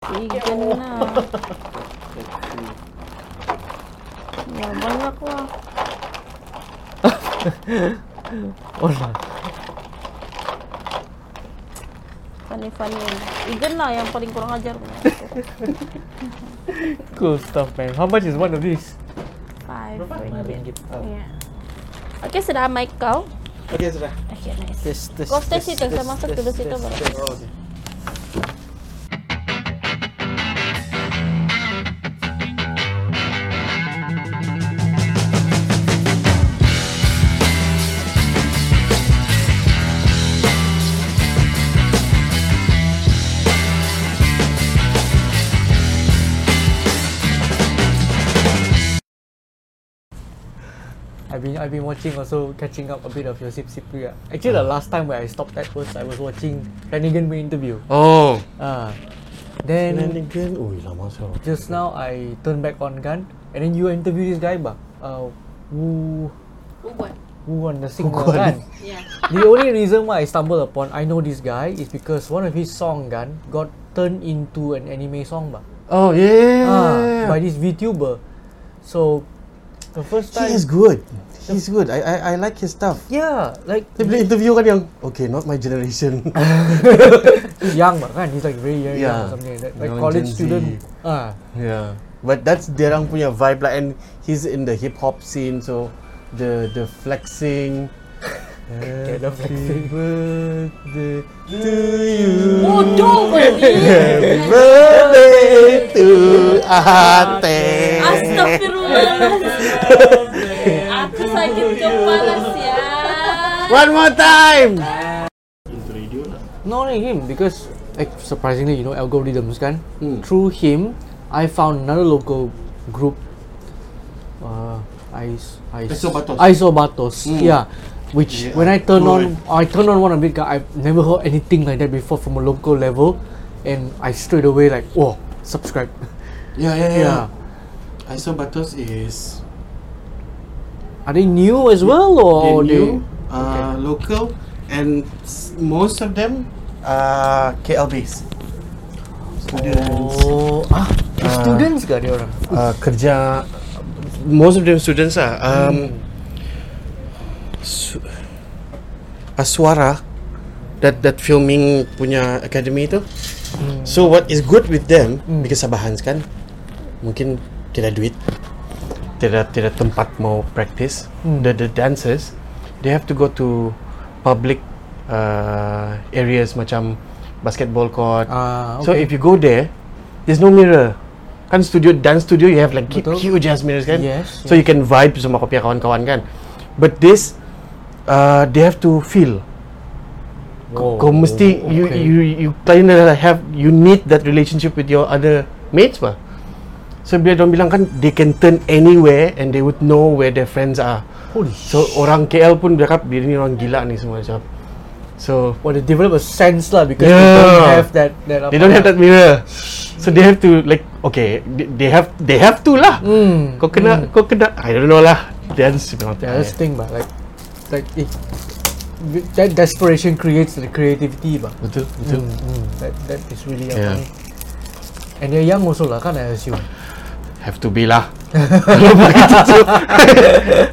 Tiga na. Ya, banyak lah. Wala. Funny-funny yun. Igan lah yang paling kurang ajar. Cool stuff, man. How much is one of these? Five Five ringgit. Oh. Ya. Okey, sudah mic kau? Okay, sudah. Okay, nice. This, this, Kau stay situ, saya masuk dulu situ baru. Oh, okay. I've been watching also catching up a bit of your Sip Sip Ria. Actually, the last time where I stopped that was I was watching Flanagan May interview. Oh. Ah, then Flanagan. oh, lama so. just now I turn back on Gun, and then you interview this guy bah, uh, who Ubat. who on the singer Guan. kan. Ya. the only reason why I stumbled upon I know this guy is because one of his song Gun, got turned into an anime song bah. Oh, yeah. Ah, by this VTuber. So the first time He is good. He's good. I I, I like his stuff. Yeah, like Dia bila interview kan yang Okay, not my generation. he's young bah, kan? He's like very young, young Yeah. or something like that. Like Young college Gen student. Ah, yeah. But that's dia orang punya vibe lah and he's in the hip hop scene so the the flexing Okay, the flexing. birthday to you. Bodoh Happy birthday to Ate. Astagfirullahaladzim. Aku sakit kepala siap. One more time. Not only him, because like surprisingly, you know, algorithms kan. Hmm. Through him, I found another local group. Uh, Ice, Ice, Isobatos. Isobatos. Hmm. Yeah. Which Yeah, when I turn on, I turn on one of it. I've never heard anything like that before from a local level, and I straight away like, oh, subscribe. Yeah, yeah, Yeah. Isobatos is Are they new as well, or they they? new, uh, local, and most of them are KL based. Students. Oh, ah, Ah. students kah dia orang? Uh, kerja. Most of them students lah. Um, su- Aswara, that that filming punya academy tu. So what is good with them because Sabahans kan, mungkin tidak duit, tidak tidak tempat mau practice. The the dancers, they have to go to public uh, areas macam basketball court. Ah, So okay. if you go there, there's no mirror. Kan studio dance studio you have like Betul. huge ass mirrors kan. Yes, So you can vibe sama punya kawan-kawan kan. But this, uh, they have to feel. Oh, Kau mesti you okay. you you kinda have you need that relationship with your other mates bah. So bila dia bilang kan they can turn anywhere and they would know where their friends are. Holy So orang KL pun cakap dia ni orang gila ni semua macam. So Well, they develop a sense lah because they Yeah. don't have that. that they don't have that mirror. So they have to like okay they, they have they have to lah. Hmm. Kau kena kau kena I don't know lah. Dance Yeah, that's the thing, but like, like it, that desperation creates the creativity, but Betul betul. that that is really Yeah. yeah. And they're young also lah, kan I assume. Have to be lah. Kalau begitu tu.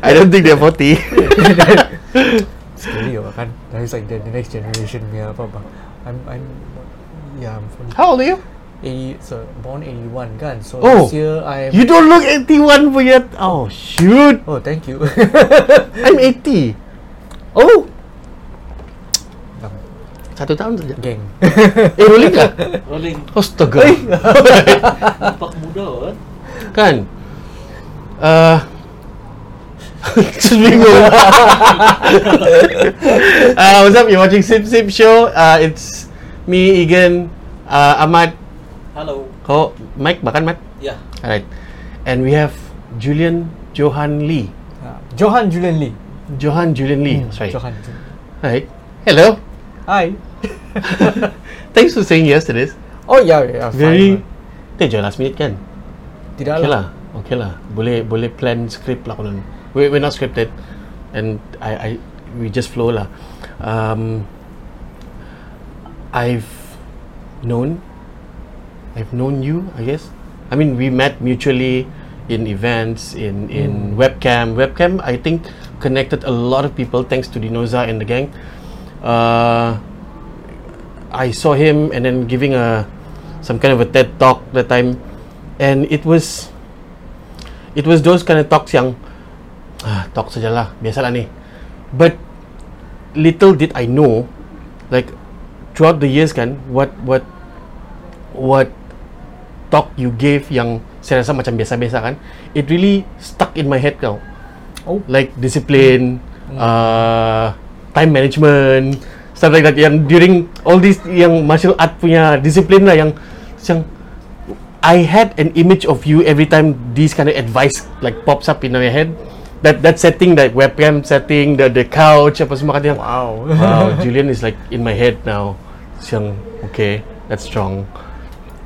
I don't think they're 40. Scary lah kan. That is like the, the next generation punya apa apa. I'm I'm yeah I'm from How old are you? 80 so born 81 kan. So Oh, this year I am. You don't look 81 pun yet. Oh shoot. oh thank you. I'm 80. oh. Satu tahun saja. Gang. Eh rolling kah? Rolling Astaga. Nampak muda kan kan? Uh, Just bingung. uh, what's up? You're watching Sip Sip Show. Uh, it's me, Egan, uh, Ahmad. Halo Kau, Mike, bahkan Mike. Ya Alright. And we have Julian Johan Lee. Ah, Johan Julian Lee. Johan Julian Lee. Sorry. Johan. Alright. Hello. Hi. Thanks for saying yes to this. Oh yeah, yeah. fine, Very. fine. Je last minute kan? Tidak Okay lah. lah. Okay lah. Boleh boleh plan script lah kalau. We we're not scripted, and I I we just flow lah. Um, I've known I've known you, I guess. I mean, we met mutually in events, in in webcam. Webcam, I think, connected a lot of people thanks to Dinoza and the gang. Uh, I saw him and then giving a some kind of a TED talk that time, and it was it was those kind of talks yang ah, talk sajalah, biasalah ni. But little did I know, like throughout the years kan, what what what talk you gave yang saya rasa macam biasa-biasa kan, it really stuck in my head kau. Oh. Like discipline, uh, time management, stuff like that. Yang during all this yang martial art punya discipline lah yang yang I had an image of you every time this kind of advice like pops up in my head. That that setting, that webcam setting, the the couch apa semua kan Wow. wow, Julian is like in my head now. Siyang, okay, that's strong.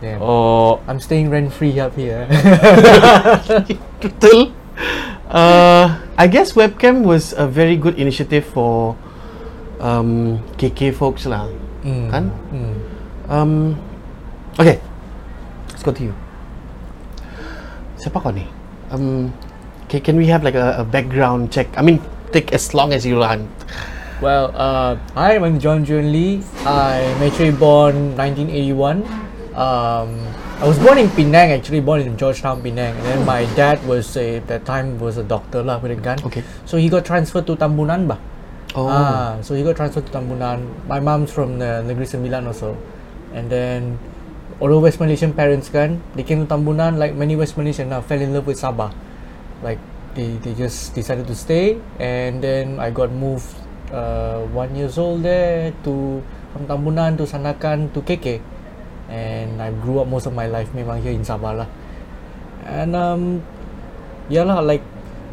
Damn. Oh, I'm staying rent free up here. betul. Uh, I guess webcam was a very good initiative for um, KK folks lah. Mm. Kan? Mm. Um, okay, let's go to you. Siapa kau ni? Um, okay, can we have like a, a background check? I mean, take as long as you want. Well, uh, hi, I'm Johan Julian Lee. I'm actually born 1981. Um, I was born in Penang, actually born in Georgetown, Penang. And then my dad was a, at that time was a doctor lah with a gun. Okay. So he got transferred to Tambunan bah. Oh. Ah, so he got transferred to Tambunan. My mom's from the Negeri Sembilan also. And then although West Malaysian parents kan, they came to Tambunan like many West Malaysian now fell in love with Sabah. Like they, they just decided to stay and then I got moved uh, one years old there to from Tambunan to Sanakan to KK and I grew up most of my life memang here in Sabah lah and um yeah lah like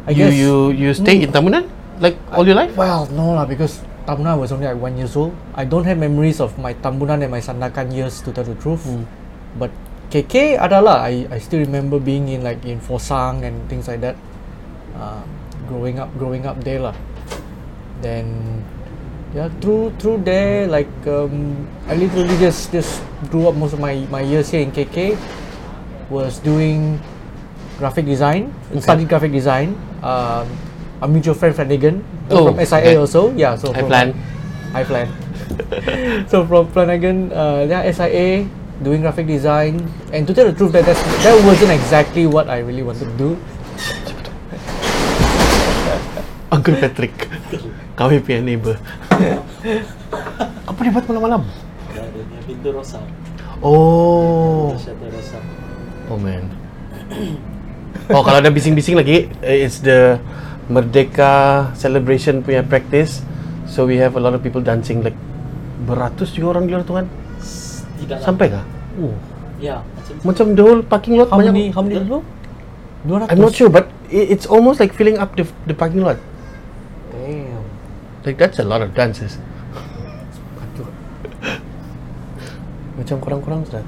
I you guess you you stay in Tamunan like all your life? well, no lah, because Tambunan was only like one years old. I don't have memories of my Tambunan and my Sandakan years to tell the truth. But KK adalah. I, I still remember being in like in Foh Sang and things like that. Uh, growing up, growing up there lah. Then yeah, through through there, like um, I literally just just grew up most of my my years here in KK. Was doing graphic design, studied graphic design. Um, a mutual friend Flanagan Oh, from SIA okay. also. Yeah, so I from- plan. I plan. so from Flanagan, uh, yeah, SIA doing graphic design, and to tell the truth, that that's, that wasn't exactly what I really wanted to do. Uncle Patrick. Kami punya neighbor. Apa dia buat malam-malam? Adanya pintu rosak. Oh. Rosak. Oh man. Oh kalau ada bising-bising lagi, eh, it's the Merdeka celebration punya practice. So we have a lot of people dancing like beratus juga orang di luar tu kan. Tidak. Sampai kah? Oh, Ya, macam Macam the whole parking lot how banyak. many? How many dulu? 200. I'm not sure but it's almost like filling up the the parking lot. Damn. Like that's a lot of dances. Macam kurang-kurang sudah.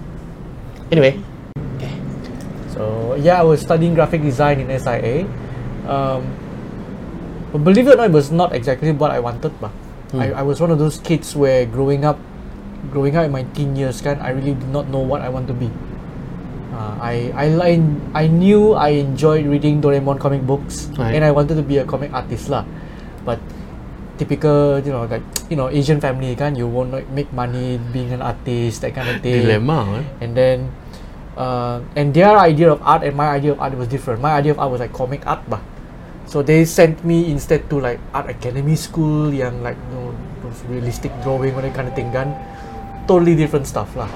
Anyway, So yeah, I was studying graphic design in SIA. Um, but believe it or not, it was not exactly what I wanted. But I, I was one of those kids where growing up, growing up in my teen years, kan, I really did not know what I want to be. Uh, I, I I knew I enjoyed reading Doraemon comic books, Right. and I wanted to be a comic artist lah. But typical, you know, like you know, Asian family, kan, you won't like, make money being an artist, that kind of thing dilema eh. and then uh, and their idea of art and my idea of art was different. My idea of art was like comic art bah. So they sent me instead to like art academy school yang like you know, realistic drawing or that kind of thing kan. Totally different stuff lah.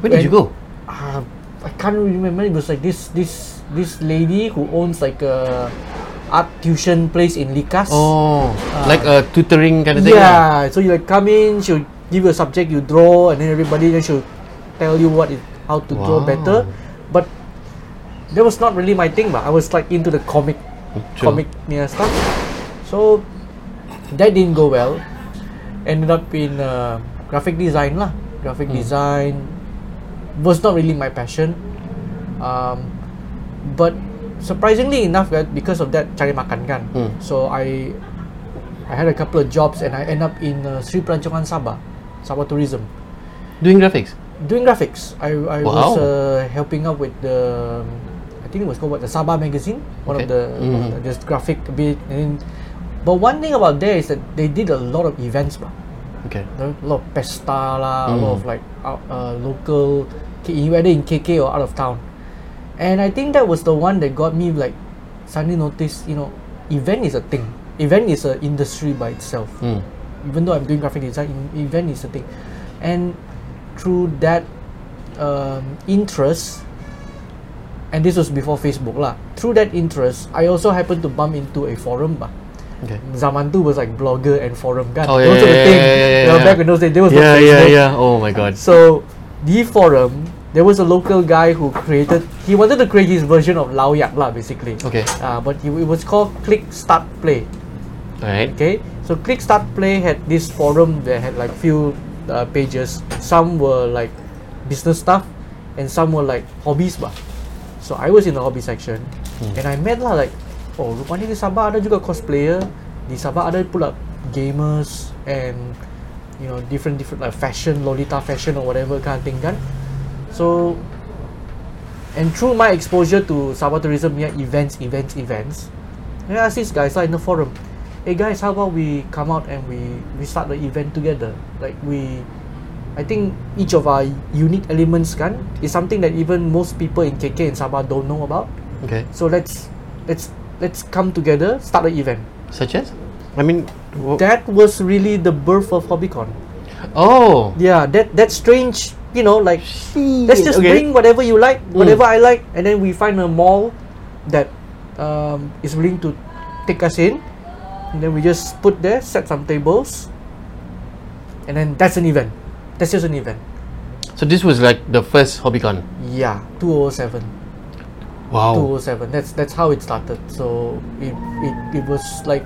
Where did you go? Uh, I can't remember. It was like this this this lady who owns like a art tuition place in Likas. Oh, like a tutoring kind of thing. Yeah, so you like come in, she'll give you a subject, you draw, and then everybody then she'll tell you what it, how to draw better. But that was not really my thing, but I was like into the comic, True. comic near stuff. So that didn't go well. Ended up in uh, graphic design lah. Graphic Hmm. design was not really my passion. Um, but surprisingly enough, because of that cari makan kan. Hmm. So I I had a couple of jobs and I end up in uh, Sri Pelancongan Sabah, Sabah Tourism. Doing graphics. doing graphics. I, I was uh, helping out with the, um, I think it was called what the Sabah magazine, one Okay. of the Mhm. uh, just graphic bit. And but one thing about there is that they did a lot of events, bro. Okay. A lot of pesta lah, a lot Mm. of like out, uh, local, whether in KK or out of town. And I think that was the one that got me like suddenly noticed, you know, event is a thing. Event is an industry by itself Mm. even though I'm doing graphic design, event is a thing. And through that um, interest, and this was before Facebook lah. Through that interest, I also happened to bump into a forum bah. Okay. Zaman tu was like blogger and forum kan. Oh, those yeah, were the yeah, thing. yeah, yeah, yeah, yeah. Back in those days, there was Yeah, yeah, Facebook. yeah. Oh my god. So the forum, there was a local guy who created. He wanted to create his version of Lowyat lah, basically. Okay. Uh, but he, it was called Click Start Play. Alright. Okay, so Click Start Play had this forum that had like few uh, pages. Some were like business stuff, and some were like hobbies bah. So I was in the hobby section, and I met lah like, oh rupanya di Sabah ada juga cosplayer, di Sabah ada pula gamers and you know different different like fashion, Lolita fashion or whatever kind of thing kan. So and through my exposure to Sabah tourism yeah, events, events, events, I asked these guys like in the forum, hey guys, how about we come out and we we start the event together? Like we, I think each of our unique elements kan is something that even most people in KK and Sabah don't know about. Okay. So let's let's let's come together, start an event. Such as? I mean. wh- That was really the birth of HobbyCon. oh. Yeah, that that strange, you know, like let's just okay. bring whatever you like, whatever I like, and then we find a mall that um, is willing to take us in, and then we just put there, set some tables, and then that's an event. That's just an event. So this was like the first HobbyCon. Yeah, 207. Wow. 207. That's that's how it started. So it it, it was like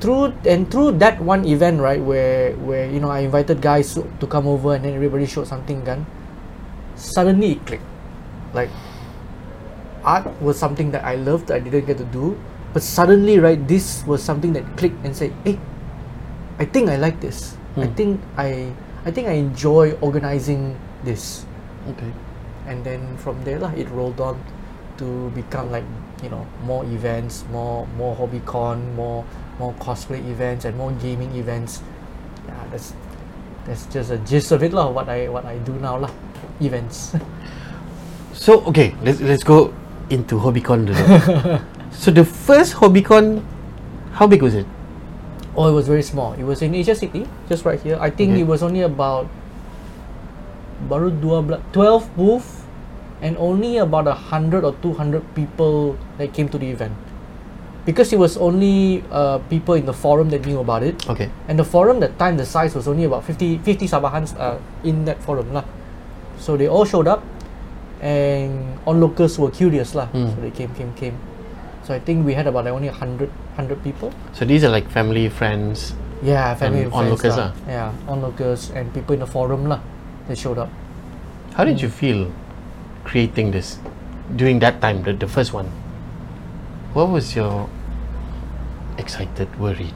through and through that one event right where where you know I invited guys to, to come over and then everybody showed something gun suddenly it clicked like art was something that I loved I didn't get to do but suddenly right this was something that clicked and said hey I think I like this I Hmm. think I I think I enjoy organizing this Okay. and then from there lah it rolled on to become like you know more events more more hobbycon more more cosplay events and more gaming events yeah that's that's just a gist of it lah what i what i do now lah events So okay, let's let's go into HobbyCon. so the first HobbyCon, how big was it? oh it was very small it was in asia city just right here i think Okay. it was only about baru 12 12 booth and only about a hundred or 200 people that came to the event because it was only uh, people in the forum that knew about it Okay. and the forum that time the size was only about 50 50 sabahans uh, in that forum lah so they all showed up and onlookers were curious lah Hmm. so they came came came so i think we had about like only 100 100 people So these are like family, friends. yeah family And and, friends onlookers lah. yeah onlookers and people in the forum lah they showed up How did you feel creating this during that time, the, the first one? What was your excited, worried?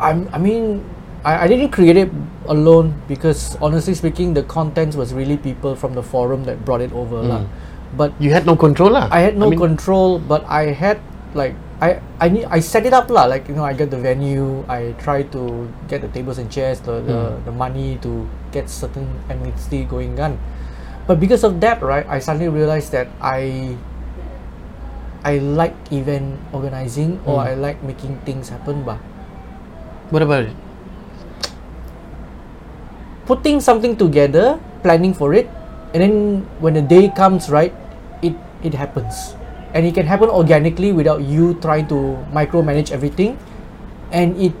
I'm, I mean, I, I didn't create it alone because honestly speaking, the contents was really people from the forum that brought it over. Mm. But You had no control lah. I had no mean, control, but I had like I I need I set it up lah. Like you know, I get the venue. I try to get the tables and chairs, the the, Mm. the money to get certain amnesty going on. But because of that, right, I suddenly realized that I I like event organizing or Mm. I like making things happen, but What about it? putting something together, planning for it, and then when the day comes, right, it it happens, and it can happen organically without you trying to micromanage everything, and it,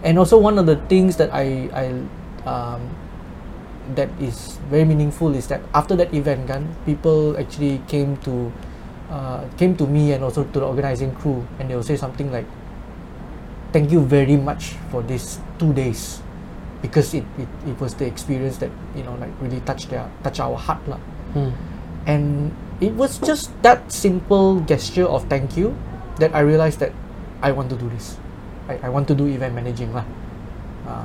and also one of the things that I I um, that is very meaningful is that after that event, kan, people actually came to uh, came to me and also to the organizing crew, and they will say something like, "Thank you very much for these two days." because it, it, it was the experience that you know like really touched their touch our heart lah. Hmm. and it was just that simple gesture of thank you that I realized that I want to do this I, I want to do event managing lah Ah.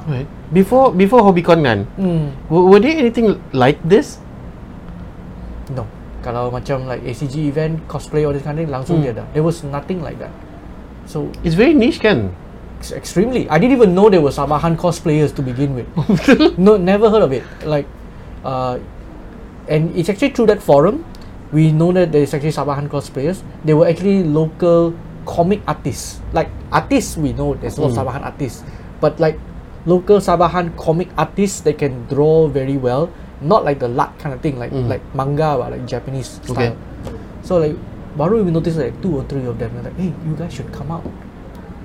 Right. Before before HobbyCon kan, Hmm. w- were there anything like this? No. Kalau macam like ACG event, cosplay all this kind of thing, langsung Hmm. dia ada. There was nothing like that. So It's very niche kan. extremely. I didn't even know there were Sabahan cosplayers to begin with. no, never heard of it. Like, uh, and it's actually through that forum we know that there is actually Sabahan cosplayers. They were actually local comic artists. Like artists, we know there's a lot of Mm. Sabahan artists, but like local Sabahan comic artists, they can draw very well. Not like the Lat kind of thing, like Mm. like manga, but like Japanese Okay. style. So like, baru we noticed like two or three of them. Like, hey, you guys should come out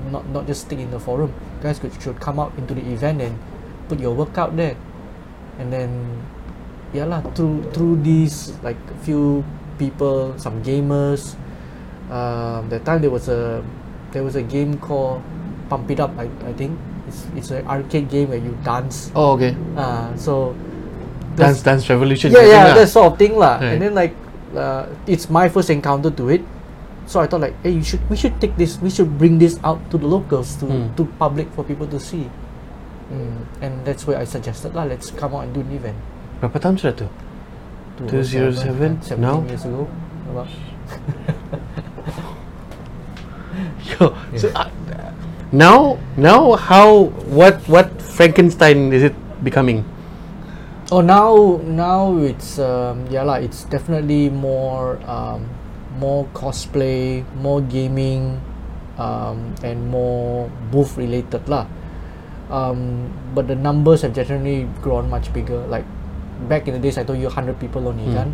not not just stick in the forum. You guys could, should come out into the event and put your work out there. And then yeah lah, through through these like few people, some gamers. Um, that time there was a there was a game called Pump It Up. I, I think it's it's an arcade game where you dance. Oh okay. Uh, so Dance Dance Revolution. yeah, yeah, that sort of thing lah. Right. And then like, uh, it's my first encounter to it, so I thought like, hey, you should we should take this, we should bring this out to the locals, to Mm. to public for people to see. Mm. And that's where I suggested lah, let's come out and do an event. Berapa tahun sudah tu? 2007, 17 now? years ago. About. Yo, so, uh, now now how what what Frankenstein is it becoming? Oh, now now it's um, yeah lah. It's definitely more um, more cosplay, more gaming, um, and more booth related lah. Um, but the numbers have generally grown much bigger. Like back in the days, I told you 100 people on Igan.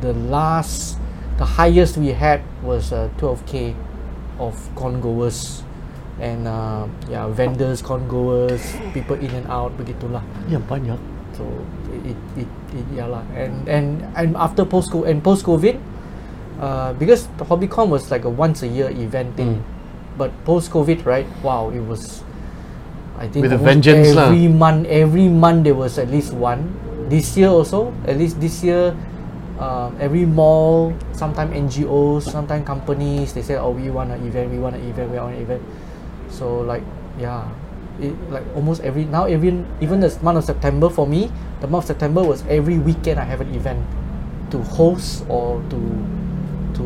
The last, the highest we had was uh, 12k of con goers. And uh, yeah, vendors, con goers, people in and out, begitulah. Ya banyak. So it it, it yeah lah. And and and after post co and post COVID, uh, because the HobbyCon was like a once a year event thing, Mm. but post COVID, right? Wow, it was. I think With a vengeance every month, every month there was at least one. This year also, at least this year, uh, every mall, sometimes NGOs, sometimes companies, they say, oh, we want an event, we want an event, we want an event. So like, yeah, it, like almost every now every even the month of September for me, the month of September was every weekend I have an event to host or to to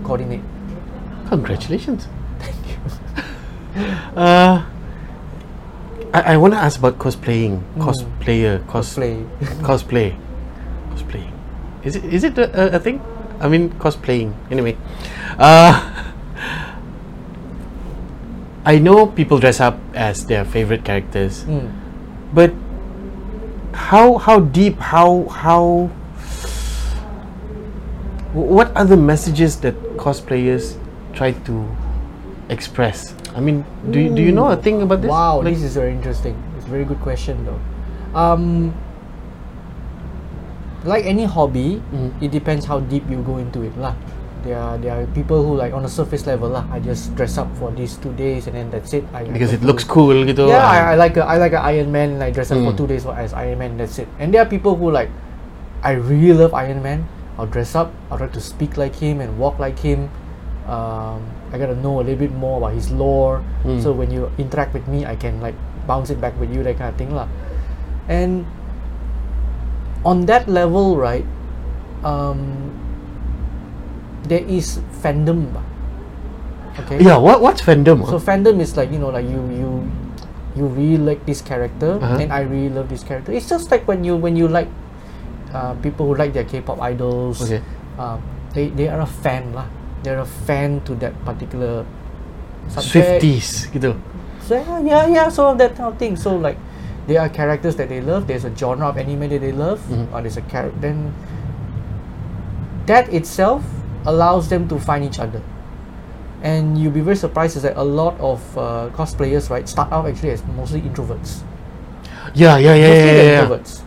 coordinate. Congratulations. Thank you. uh, I, I want to ask about cosplaying, cosplayer, cos- Play. cosplay, cosplay. Is it is it a, a, a thing? I mean, cosplaying. Anyway, uh, I know people dress up as their favorite characters, Mm. but how how deep how how what are the messages that cosplayers try to express? I mean, do you, do you know a thing about this? Wow, Like- this is very interesting. It's a very good question though. Um, like any hobby, Mhm. it depends how deep you go into it lah. There are there are people who like on a surface level lah. I just dress up for these two days and then that's it. I, because it looks cool gitu. Yeah, ah. I, I like a I like a Iron Man. Like dress up for Mm. two days as Iron Man. That's it. And there are people who like, I really love Iron Man. I'll dress up. I'll try to speak like him and walk like him. Um, I gotta know a little bit more about his lore. Mm. So when you interact with me, I can like bounce it back with you, that kind of thing lah. And on that level, right? Um, there is fandom. Okay. yeah, what what's fandom? So fandom is like you know like you you you really like this character Uh-huh. and I really love this character. It's just like when you when you like uh, people who like their K-pop idols. Okay. Um, they they are a fan lah. They're a fan to that particular subject. Swifties gitu. So yeah, yeah, of that kind of thing. So like, there are characters that they love. There's a genre of anime that they love. Mhm. Or there's a character. Then that itself allows them to find each other. And you'll be very surprised is that a lot of uh, cosplayers, right, start out actually as mostly introverts. Yeah, yeah, yeah, mostly yeah, yeah. yeah. introverts.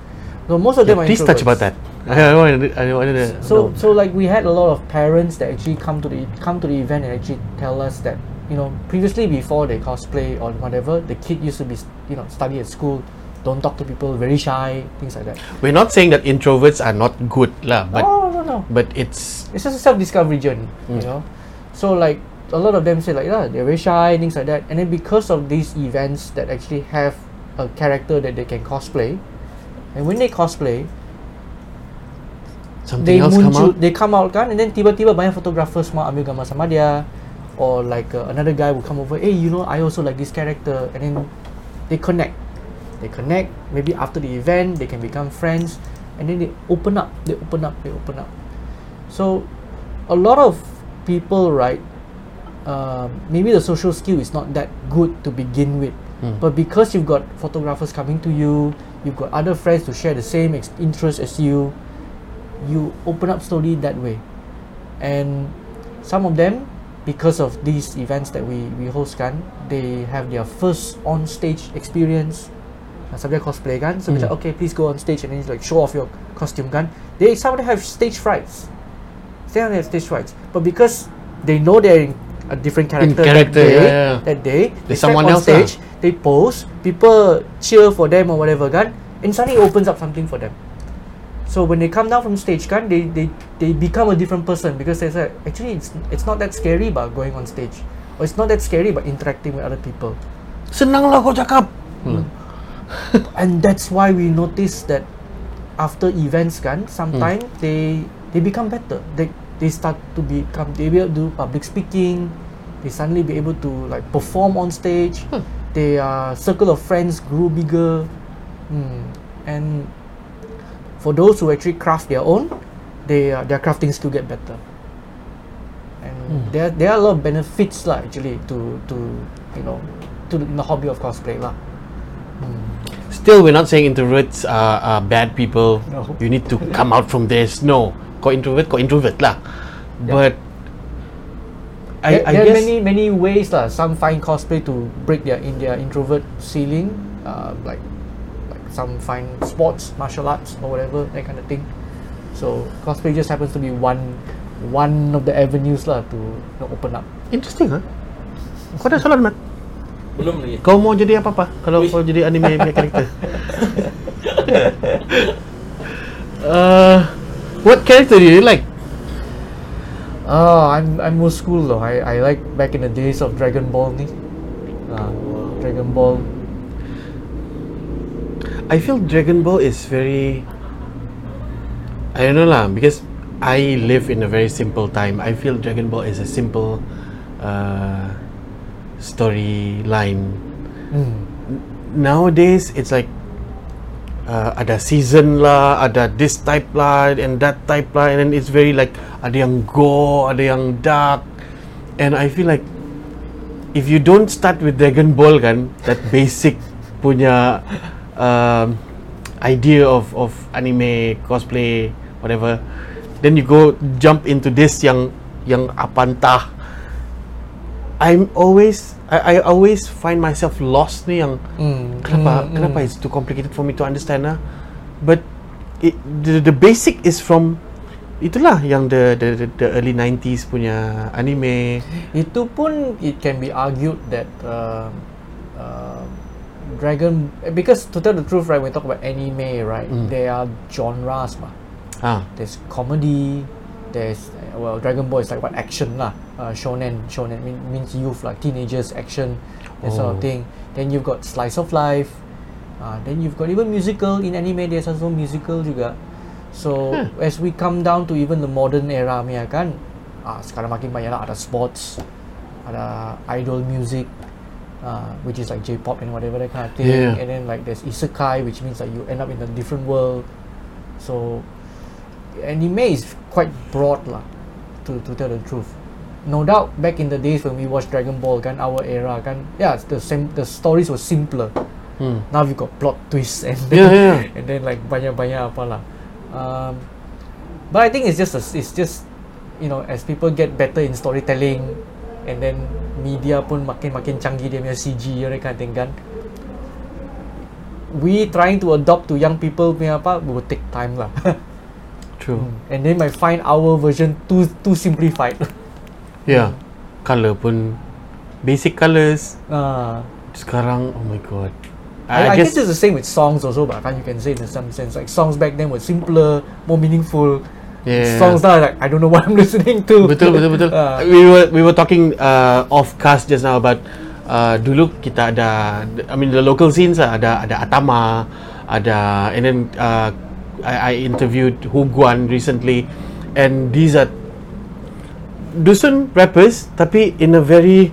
So most of Yeah, them are please introverts. touch about that. I wanted, I wanted to So know. so like we had a lot of parents that actually come to the come to the event and actually tell us that you know previously before they cosplay or whatever the kid used to be you know study at school don't talk to people very shy things like that We're not saying that introverts are not good lah, but no no but it's it's just a self-discovery journey Mm. you know so like a lot of them say like yeah they're very shy things like that and then because of these events that actually have a character that they can cosplay, and when they cosplay, Something they else come out. they come out kan, and then tiba-tiba banyak photographers mau ambil gambar sama dia, or like uh, another guy will come over, hey, you know, I also like this character, and then they connect, they connect. Maybe after the event, they can become friends, and then they open up, they open up, they open up. So, a lot of people, right? Um, maybe the social skill is not that good to begin with, Hmm. but because you've got photographers coming to you, you've got other friends to share the same ex- interest as you, you open up slowly that way. And some of them, because of these events that we, we host kan, they have their first on stage experience. Uh, dia cosplay kan, so it's like okay, please go on stage and then like show off your costume kan. They some of them have stage frights. Of them have stage frights, but because they know they're in a different character, character, that day, yeah, yeah. that day, they someone on else stage, they pose, people cheer for them or whatever gun, and suddenly it opens up something for them. So when they come down from stage gun, they they they become a different person because they say actually it's it's not that scary about going on stage, or it's not that scary about interacting with other people. Senang lah kau cakap. Hmm. and that's why we notice that after events kan sometimes they they become better. They they start to become they will do public speaking. They suddenly be able to like perform on stage. Their circle of friends grew bigger. Hmm. and for those who actually craft their own they uh, their crafting still get better. And there there are a lot of benefits lah actually to to you know to the, in the hobby of cosplay lah. Still, we're not saying introverts are, are bad people. No. You need to come out from this. No, kau introvert, kau introvert lah. Yeah. But I, there, I there guess are many many ways lah. Some find cosplay to break their in their introvert ceiling, uh, like like some find sports, martial arts, or whatever that kind of thing. So cosplay just happens to be one one of the avenues lah to you know, open up. interesting ah. Kau dah salah Mat. Belum lagi. Kau mau jadi apa apa kalau Wih. kau jadi anime punya karakter? uh, what character do you like? Oh, I'm I'm old school though. I, I like back in the days of Dragon Ball ni. Uh, Dragon Ball. I feel Dragon Ball is very I don't know lah because I live in a very simple time. I feel Dragon Ball is a simple uh, storyline. Hmm. Nowadays it's like uh, ada season lah, ada this type lah and that type lah and then it's very like ada yang gore, ada yang dark. And I feel like if you don't start with Dragon Ball kan that basic punya um, idea of of anime cosplay whatever then you go jump into this yang yang apa entah I'm always I, I always find myself lost ni yang Mm, kenapa mm, kenapa mm. it's too complicated for me to understand lah but it, the, the basic is from itulah yang the, the the the early 90s punya anime Itu pun it can be argued that um uh, Dragon because to tell the truth right when we talk about anime right Mm. there are genres mah. ah There's comedy, there's uh, well Dragon Ball is like what action lah. Uh, shonen shonen mean, means youth like teenagers action that sort Oh. of thing. Then you've got slice of life. Uh, then you've got even musical in anime there's also musical juga. So Hmm. as we come down to even the modern era ni kan, ah sekarang makin banyak lah ada sports, ada idol music, uh, which is like J-pop and whatever that kind of thing. Yeah. And then like there's isekai, which means like you end up in a different world. So anime is quite broad lah, to to tell the truth. No doubt back in the days when we watched Dragon Ball kan, our era kan, yeah, the same. The stories were simpler. hmm. Now you got plot twists and Yeah, then, yeah. and then like banyak-banyak apa lah. Um, but I think it's just a, it's just you know as people get better in storytelling and then media pun makin-makin canggih dia punya CG that kind of thing kan. We trying to adopt to young people punya apa we will take time lah. true and they might find our version too too simplified. yeah color pun basic colors uh, sekarang oh my god I, I, guess, it's the same with songs also, but you can say in some sense like songs back then were simpler, more meaningful. Yeah. Songs now like I don't know what I'm listening to. betul betul betul Ah. we were we were talking uh, off cast just now about uh, dulu kita ada I mean the local scenes lah, ada ada Atama, ada and then uh, I, I interviewed Hu Guan recently and these are dusun rappers tapi in a very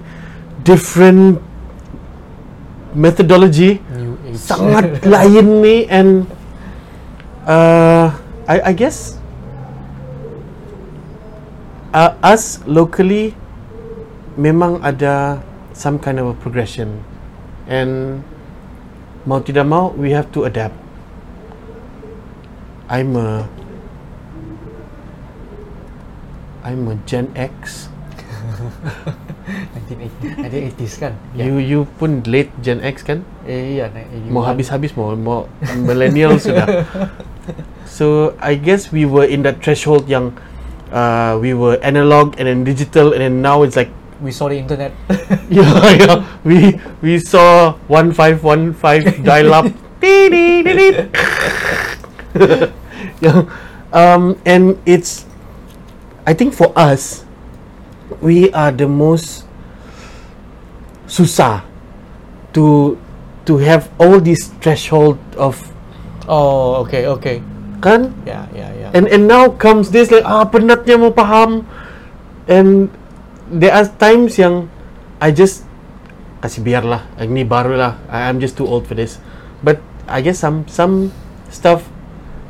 different methodology. Sangat lain ni and uh, I I guess uh, us locally memang ada some kind of a progression. And mau tidak mau we have to adapt I'm a I'm a Gen X 1980s kan? you you pun late Gen X kan Eh, iya, mau habis-habis mau mau millennial sudah. So I guess we were in that threshold yang uh, we were analog and then digital and then now it's like We saw the internet. yeah yeah we we saw one five one five dial up. Yeah, um, and it's I think for us we are the most susah to to have all this threshold of oh, okay, okay. kan Yeah, yeah, yeah. and and now comes this like ah penatnya mau faham and there are times yang I just kasih biar lah ini baru lah I- I'm just too old for this but I guess some some stuff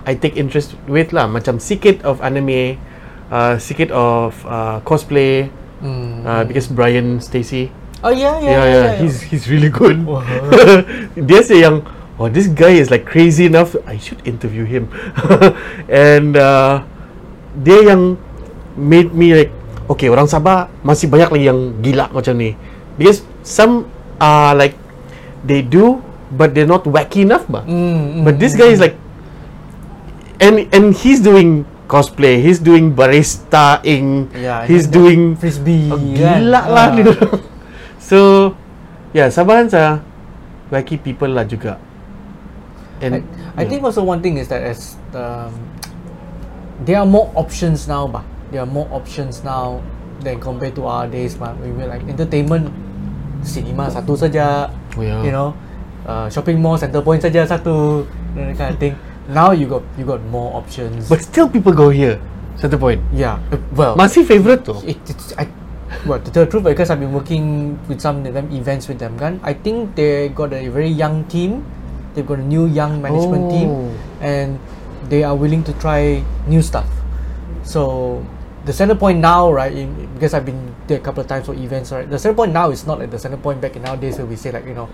I take interest with lah macam sikit of anime uh, sikit of uh, cosplay Hmm. uh, because Brian Stacy oh, yeah, yeah, yeah, yeah, he's he's really good. Dia say yang, oh this guy is like crazy enough. I should interview him. and uh, dia yang made me like, okay orang Sabah masih banyak lagi yang gila macam ni. Because some are like they do, but they're not wacky enough, bah. Mm, mm, But this guy is like, and and he's doing cosplay. He's doing barista ing. Yeah, he's he's got doing frisbee. Oh, kan? gila lah Ah. dia. So, yeah, Sabahan sa wacky people lah juga. I, And I think also one thing is that as um, there are more options now, bah. There are more options now than compared to our days, bah. We were like entertainment, cinema satu saja. Oh, yeah. You know, uh, shopping mall, center point saja satu, that kind of thing. Now you got you got more options. but still people go here. Center point. yeah, uh, well, Masih favorite tu. it, it's I well to tell the truth because I've been working with some of them events with them kan I think they got a very young team they've got a new young management team Oh. and they are willing to try new stuff so the center point now right in, because I've been there a couple of times for events right the center point now is not like the center point back in our days where we say like you know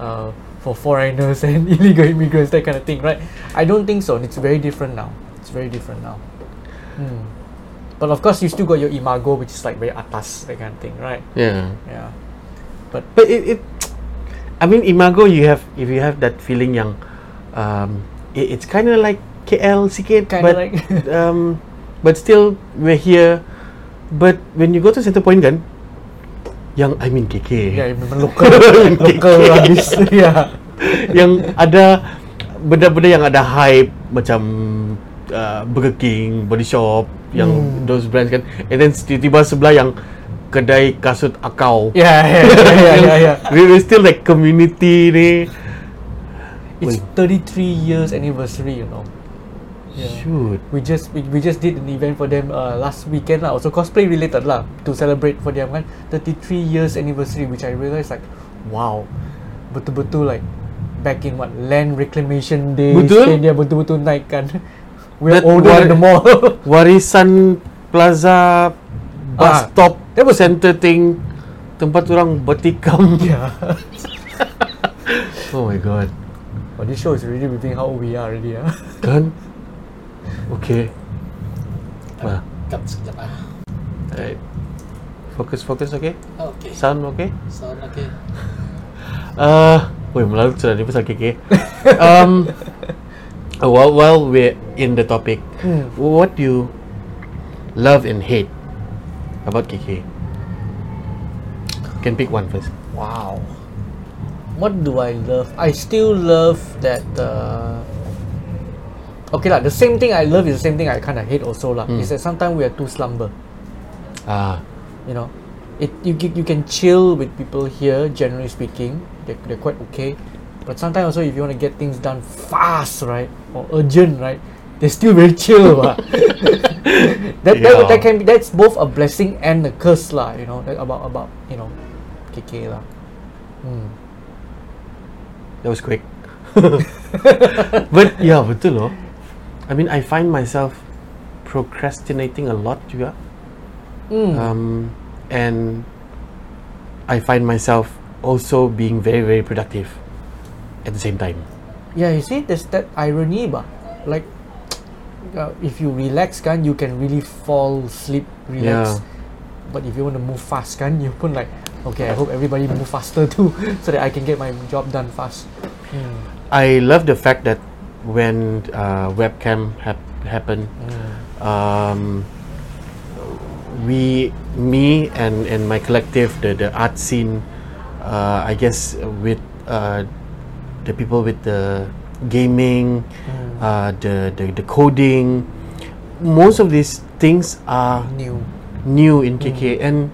uh, for foreigners and illegal immigrants that kind of thing right I don't think so it's very different now it's very different now Hmm. But of course, you still got your Imago, which is like very atas, that kind of thing, right? Yeah. Yeah. But But it, it I mean Imago you have if you have that feeling yang um it, it's kind of like KL sikit Kinda but like- um but still we're here but when you go to Center Point kan yang I mean KK yeah, memang local, local KK. habis. yeah. yang ada benda-benda yang ada hype macam uh, Burger King, Body Shop, yang Hmm. those brands kan. And then tiba-tiba sebelah yang kedai kasut akau. Yeah, yeah, yeah, yeah, yeah, yeah. we, we still like community ni. It's 33 years anniversary, you know. Yeah. Shoot. We just we, we just did an event for them uh, last weekend lah. Also cosplay related lah to celebrate for them kan. 33 years anniversary, which I realized like, wow, betul-betul like back in what land reclamation days. Betul. Dia betul-betul naik kan. We're That older war- than the mall. Warisan Plaza bus Ah, stop that was- center thing tempat orang bertikam. yeah. Oh my god. But this show is really revealing how old we are already. ah. Kan? Okay. Ah, Cut sekejap ah. alright. Fokus fokus okay? Okay. Sound okay? Sound okay. Uh, wait, melalut sudah ni pasal KK. um, while while we're in the topic, Hmm. what do you love and hate about KK? Can pick one first. Wow. What do I love? I still love that. Uh, okay lah. The same thing I love is the same thing I kind of hate also lah. Hmm. Is that sometimes we are too slumber. Ah, You know, it you you can chill with people here. Generally speaking, they're, they're quite okay. But sometimes also if you want to get things done fast, right, or urgent, right, they're still very chill. that, that Yeah. that can be that's both a blessing and a curse, lah. You know that about about you know, KK lah. Hmm. That was quick. but yeah, betul loh. I mean, I find myself procrastinating a lot juga. Mm. Um, and I find myself also being very, very productive at the same time. Yeah, you see, there's that irony, bah. Like, uh, if you relax, kan, you can really fall asleep, relax. Yeah. But if you want to move fast, kan, you put like, okay, I hope everybody move faster too, so that I can get my job done fast. Hmm. I love the fact that when uh, webcam hap- happened, um, we, me and, and my collective, the, the art scene, uh, I guess with uh, the people with the gaming, uh, the, the, the coding, most of these things are New, new in KK and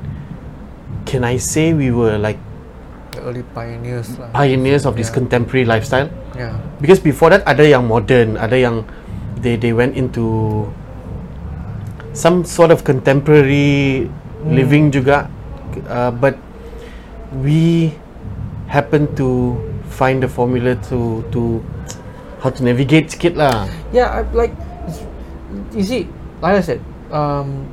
can I say we were like the early pioneers lah. pioneers of this Yeah. contemporary lifestyle? Yeah. Because before that ada yang modern, ada yang they they went into some sort of contemporary living juga, uh, but we happen to find the formula to to how to navigate sikit lah. Yeah, I, like you see, like I said, um,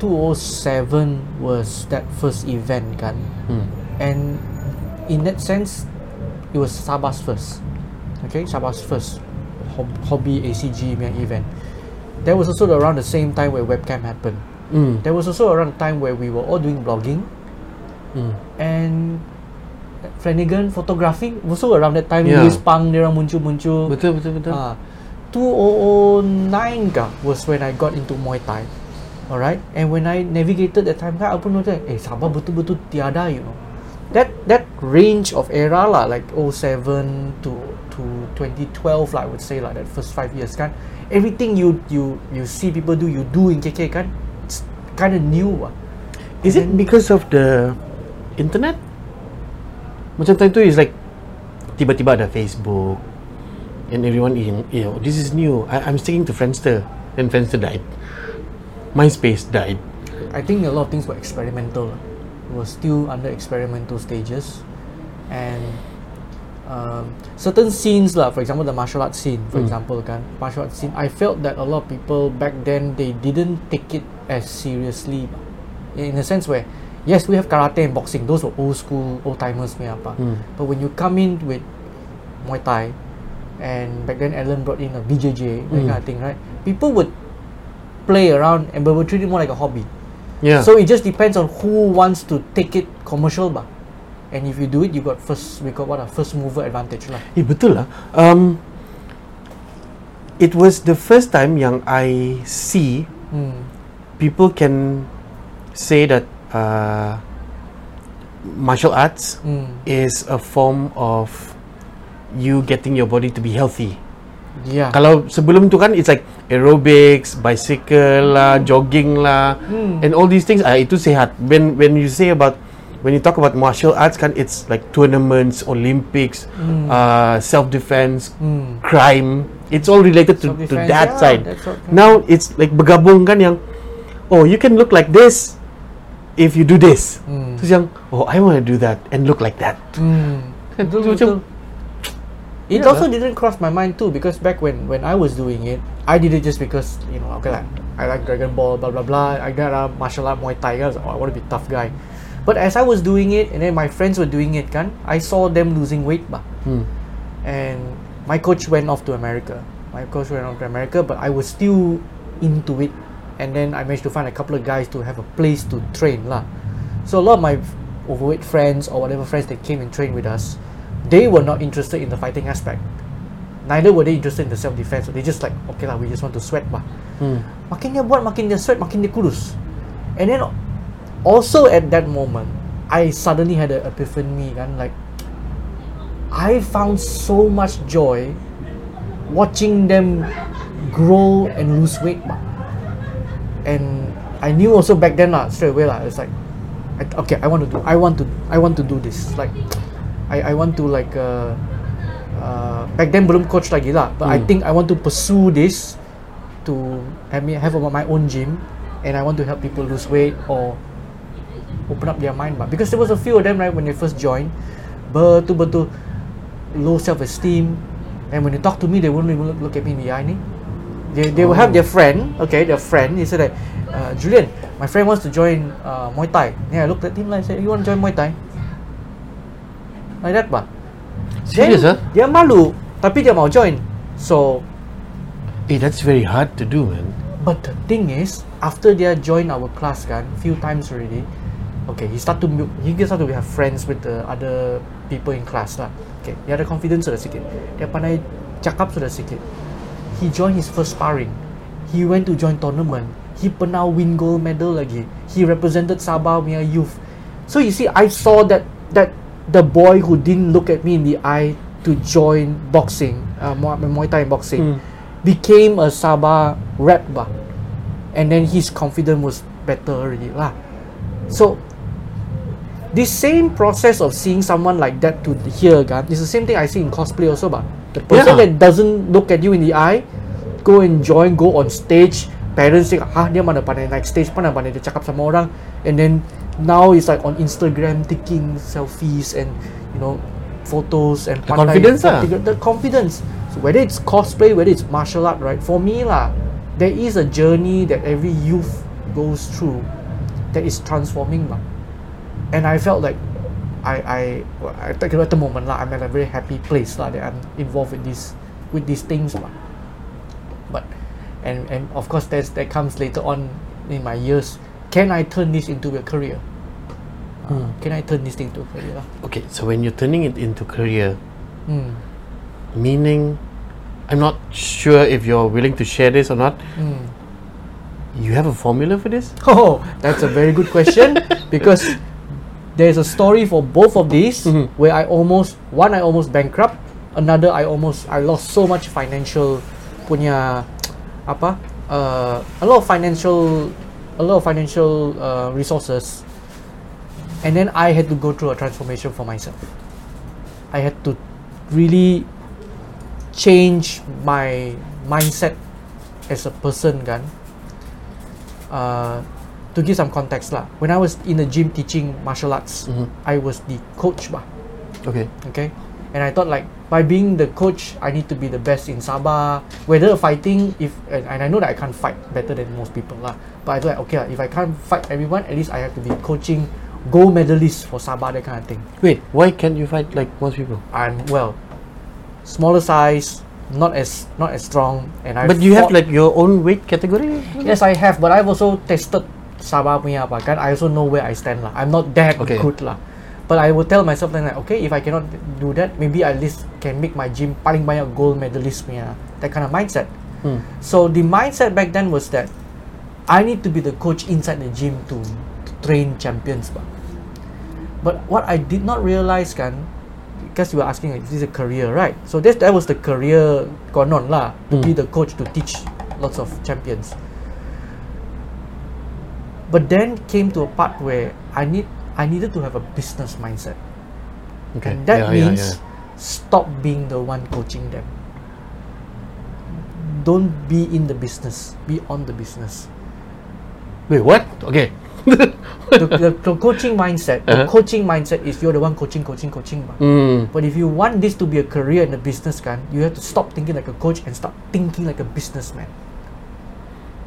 207 was that first event, kan? Hmm. And in that sense, it was Sabah's first. Okay, Sabah's first hobby ACG event. There was also around the same time where webcam happened. Mm. There was also around the time where we were all doing blogging Mm. and Flanagan photography also around that time. Yeah. Louis Pang dia orang muncul-muncul. Betul betul betul. Ah, 2009 kah was when I got into Muay Thai. Alright, and when I navigated that time kan, aku pun macam, eh Sabah betul-betul tiada, you know. That that range of era lah, like 07 to to 2012 lah, I would say lah, that first five years kan. Everything you you you see people do, you do in KK kan, it's kind of new ah. Is it because of the internet? Macam time tu is like tiba-tiba ada Facebook and everyone in, you know, this is new. I, I'm sticking to Friendster. Then Friendster died. MySpace died. I think a lot of things were experimental. lah. Was still under experimental stages, and um, certain scenes lah. For example, the martial arts scene. For hmm. example, kan martial arts scene. I felt that a lot of people back then they didn't take it as seriously, in a sense where yes, we have karate and boxing. Those were old school, old timers apa. Hmm. But when you come in with Muay Thai, and back then Alan brought in a BJJ, that hmm. kind of thing, right? People would play around and but would treat it more like a hobby. Yeah. So it just depends on who wants to take it commercial bah. And if you do it, you got first we got what a first mover advantage lah. Eh betul lah. Um, it was the first time yang I see Hmm. people can say that uh, martial arts Hmm. is a form of you getting your body to be healthy. Yeah. Kalau sebelum tu kan it's like aerobics, bicycle lah, jogging lah, Hmm. and all these things ah itu sehat. When when you say about when you talk about martial arts kan it's like tournaments, Olympics, uh, self defense, Hmm. crime. It's all related to, to that yeah, side. what- Now it's like bergabung kan yang oh you can look like this if you do this. Hmm. Terus yang oh I want to do that and look like that. Hmm. Kan Betul, tu macam betul. It Yeah. also didn't cross my mind too because back when when I was doing it, I did it just because you know okay like, I like Dragon Ball blah blah blah. I got a martial art Muay Thai. I was like, oh, I want to be a tough guy. But as I was doing it and then my friends were doing it, kan, I saw them losing weight, bah. Hmm. and my coach went off to America. My coach went off to America, but I was still into it. And then I managed to find a couple of guys to have a place to train lah. So a lot of my overweight friends or whatever friends that came and trained with us, they were not interested in the fighting aspect. Neither were they interested in the self defense. They just like okay lah, we just want to sweat bah. Hmm. Makin dia buat, makin dia sweat, makin dia kurus. And then also at that moment, I suddenly had an epiphany kan like I found so much joy watching them grow and lose weight. bah. And I knew also back then lah, straight away lah, it's like I, okay I want to do I want to I want to do this like I I want to like uh, uh, back then belum coach lagi lah but I Hmm. think I want to pursue this to have me have my own gym and I want to help people lose weight or open up their mind but because there was a few of them right when they first joined betul-betul low self-esteem and when they talk to me they won't even look, at me in the eye ni. They, they will have their friend okay their friend he said that uh, Julian my friend wants to join uh, Muay Thai. Yeah I looked at him like I said you want to join Muay Thai like that bah Serious, Then, huh? dia malu tapi dia mau join so Hey, that's very hard to do, man. But the thing is, after dia join our class kan, few times already, okay, he start to he start to have friends with the other people in class lah. Okay, dia ada confidence sudah sikit. Dia pandai cakap sudah sikit. He join his first sparring. He went to join tournament. He pernah win gold medal lagi. He represented Sabah punya youth. So you see, I saw that that the boy who didn't look at me in the eye to join boxing, uh, Muay, Thai boxing, became a Sabah rep bah. And then his confidence was better already lah. So this same process of seeing someone like that to here kan, is the same thing I see in cosplay also bah. The person Yeah. that doesn't look at you in the eye, go and join, go on stage. Parents think, ah dia mana pandai naik stage, mana pandai dia cakap sama orang, and then now it's like on Instagram taking selfies and you know photos and The confidence lah. the confidence. So whether it's cosplay, whether it's martial art, right? For me lah, there is a journey that every youth goes through that is transforming lah. And I felt like I I I think at the moment lah, I'm at a very happy place lah that I'm involved with this with these things lah. But and and of course there's that comes later on in my years. Can I turn this into a career? Uh, Can I turn this thing into a career? Okay, so when you're turning it into career, Hmm. meaning, I'm not sure if you're willing to share this or not. Hmm. You have a formula for this? Oh, that's a very good question because there's a story for both of these Mhm. where I almost one I almost bankrupt, another I almost I lost so much financial punya apa uh, a lot of financial a lot of financial uh, resources and then I had to go through a transformation for myself. I had to really change my mindset as a person kan uh, to give some context lah. When I was in the gym teaching martial arts, Mhm. I was the coach bah. Okay. Okay, and I thought like by being the coach, I need to be the best in Sabah. Whether fighting, if and, and I know that I can't fight better than most people lah. But I thought like, okay lah, if I can't fight everyone, at least I have to be coaching gold medalists for Sabah that kind of thing. Wait, why can't you fight like most people? I'm well, smaller size, not as not as strong, and I. but you have like your own weight category? Yes, I have, but I've also tested Sabah punya apa kan. I also know where I stand lah. I'm not that Okay. good lah. But I will tell myself then like, okay, if I cannot do that, maybe at least can make my gym paling banyak gold medalist punya that kind of mindset. Hmm. So the mindset back then was that I need to be the coach inside the gym to, to train champions. But, but what I did not realize kan, because you were asking like, this is a career, right? So this that was the career konon lah to be hmm. the coach to teach lots of champions. But then came to a part where I need I needed to have a business mindset. Okay. And that yeah, yeah, means yeah. stop being the one coaching them. Don't be in the business, be on the business. Wait, what? Okay. The, the, the coaching mindset, the Uh-huh. coaching mindset is you're the one coaching, coaching, coaching. Hmm. But if you want this to be a career in a business, kan, you have to stop thinking like a coach and start thinking like a businessman.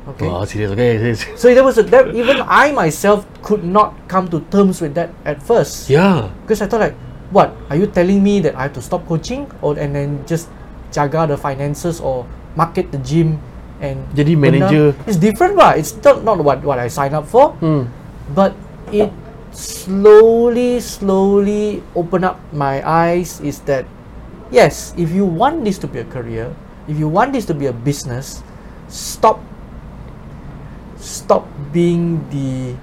Okay. Oh, serious. Okay. serious. So there was a that even I myself could not come to terms with that at first. Yeah. Because I thought like, what are you telling me that I have to stop coaching or and then just jaga the finances or market the gym and Jadi manager. It's different, bah. It's not not what what I signed up for, Hmm. but it slowly slowly opened up my eyes. Is that yes, if you want this to be a career, if you want this to be a business, stop stop being the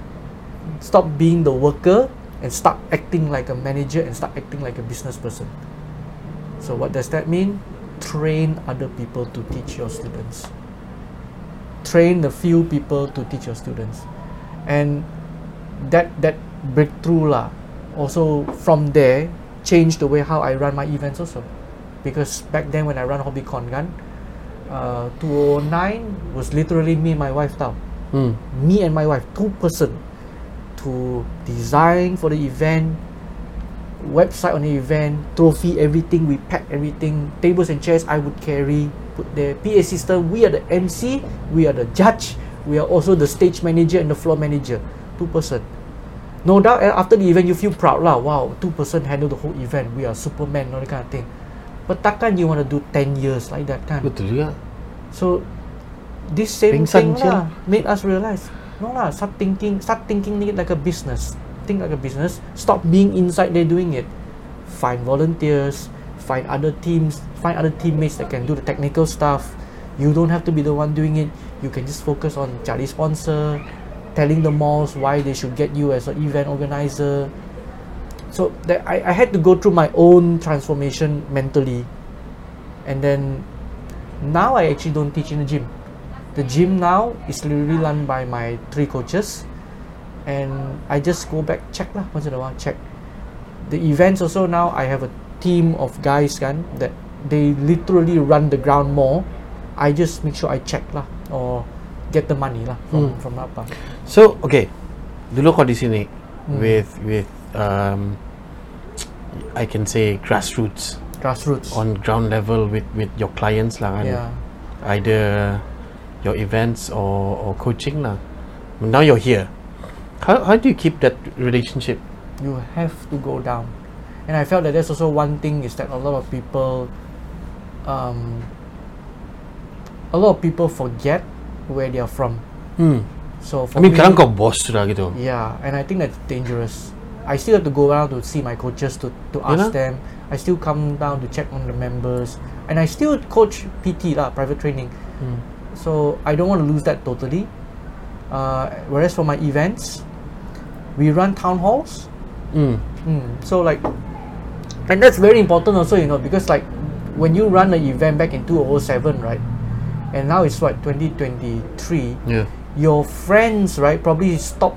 stop being the worker and start acting like a manager and start acting like a business person. So what does that mean? Train other people to teach your students. Train the few people to teach your students. And that that breakthrough lah. Also from there, changed the way how I run my events also. Because back then when I run HobbyCon kan, uh, 2009 was literally me and my wife tau. Hmm. Me and my wife, two person, to design for the event, website on the event, trophy, everything. We pack everything, tables and chairs I would carry, put the PA system. We are the MC, we are the judge, we are also the stage manager and the floor manager. Two person. No doubt after the event you feel proud lah. Wow, two person handle the whole event. We are Superman, all that kind of thing. But takkan you want to do 10 years like that kan? Betul juga. So this same Pingsan thing lah made us realize no lah start thinking start thinking like a business think like a business stop being inside there doing it. Find volunteers find other teams find other teammates that can do the technical stuff. You don't have to be the one doing it. You can just focus on cari sponsor telling the malls why they should get you as an event organizer. So that I, I had to go through my own transformation mentally. And then now I actually don't teach in the gym. The gym now is literally run by my three coaches, and I just go back check lah once in a while check. The events also now I have a team of guys kan that they literally run the ground more. I just make sure I check lah or get the money lah from from apa. So okay, dulu kau di sini with with um, I can say grassroots Grassroots. on ground level with with your clients lah kan. yeah. Either your events or or coaching lah. Now you're here. How how do you keep that relationship? you have to go down and i felt that there's also one thing is that a lot of people um, a lot of people forget where they are from Hmm. so for I mean, me, kau boss sudah gitu. yeah and i think that's dangerous i still have to go around to see my coaches to, to ask lah. them i still come down to check on the members and i still coach pt lah private training Hmm. so i don't want to lose that totally uh, whereas for my events we run town halls Hmm. Mm, so like, and that's very important also, you know, because like when you run an event back in 2007, right, and now it's what 2023, Yeah. your friends, right, probably stop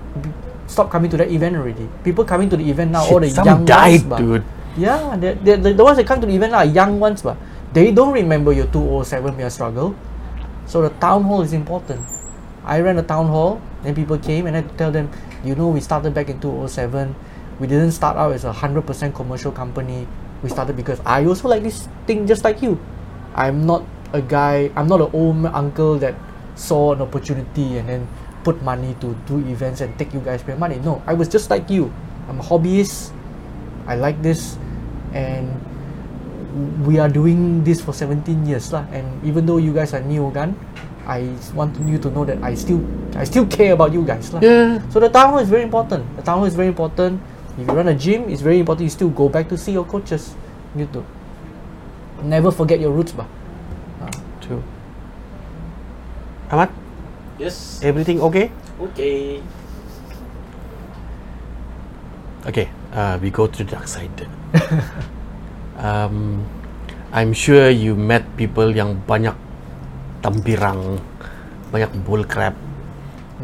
stop coming to that event already. People coming to the event now, all the young died, ones, dude. Yeah, the, the, the, the ones that come to the event are young ones, but they don't remember your 207 year struggle. So the town hall is important. I ran a town hall, then people came and I tell them, you know, we started back in 2007. We didn't start out as a 100% commercial company. We started because I also like this thing just like you. I'm not a guy, I'm not an old uncle that saw an opportunity and then put money to do events and take you guys pay money. No, I was just like you. I'm a hobbyist. I like this and we are doing this for 17 years lah and even though you guys are new kan I want you to know that I still I still care about you guys lah. Yeah. So the town hall is very important. The town hall is very important. If you run a gym, it's very important you still go back to see your coaches. Gitu. Never forget your roots bah. True. Ahmad, Yes. everything okay? Okay. Okay, uh, we go to the dark side. um, I'm sure you met people yang banyak tampirang, banyak bull crap.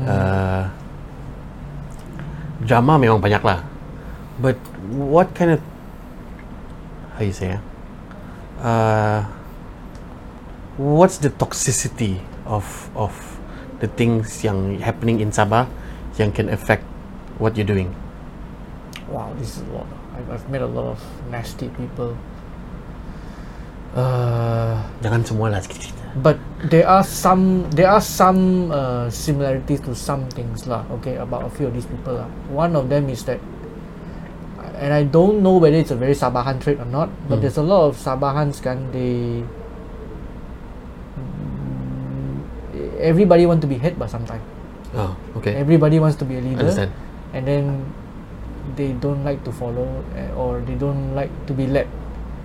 Uh, drama memang banyak lah. But what kind of how you say? Uh, what's the toxicity of of the things yang happening in Sabah yang can affect what you're doing? Wow, this is a lot. I've, I've met a lot of nasty people. Uh, Jangan semua lah sikit-sikit. but there are some there are some uh, similarities to some things lah okay about a few of these people lah. one of them is that and I don't know whether it's a very Sabahan trait or not but there's a lot of Sabahans kan they mm, everybody want to be head by sometime Oh, okay. everybody wants to be a leader Understand. and then they don't like to follow eh, or they don't like to be led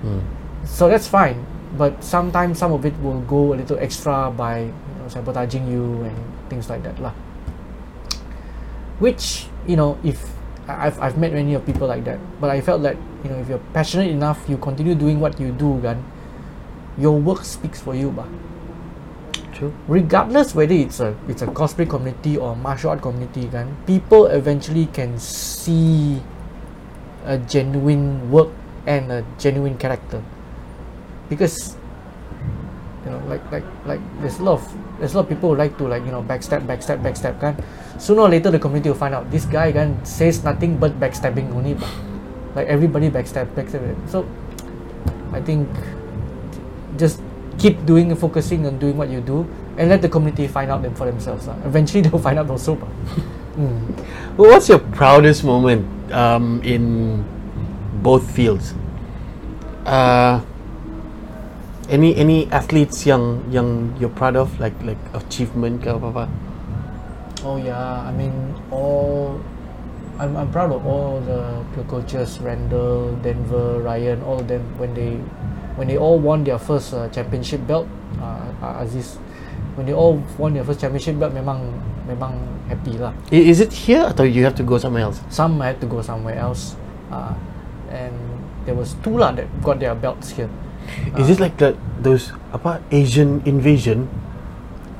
Hmm. So that's fine but sometimes some of it will go a little extra by you know, sabotaging you and things like that lah which you know if I've, I've met many of people like that but I felt that you know if you're passionate enough you continue doing what you do kan your work speaks for you bah. True. regardless whether it's a it's a cosplay community or martial art community kan people eventually can see a genuine work and a genuine character because you know like like like there's a lot of there's a lot of people who like to like you know backstab backstab backstab kan sooner or later the community will find out this guy kan says nothing but backstabbing only like everybody backstab backstab so I think just keep doing focusing on doing what you do and let the community find out them for themselves lah. eventually they'll find out also mm. Well, what's your proudest moment um, in both fields? Uh, any any athletes yang yang you're proud of, like like achievement ke apa apa? Oh yeah, I mean all. I'm, I'm proud of all the pure coaches, Randall, Denver, Ryan, all of them when they when they all won their first uh, championship belt. Uh, uh, Aziz, when they all won their first championship belt, memang memang happy lah. Is it here or you have to go somewhere else? Some had to go somewhere else, uh, and there was two lah that got their belts here. Is it like that those apa Asian invasion,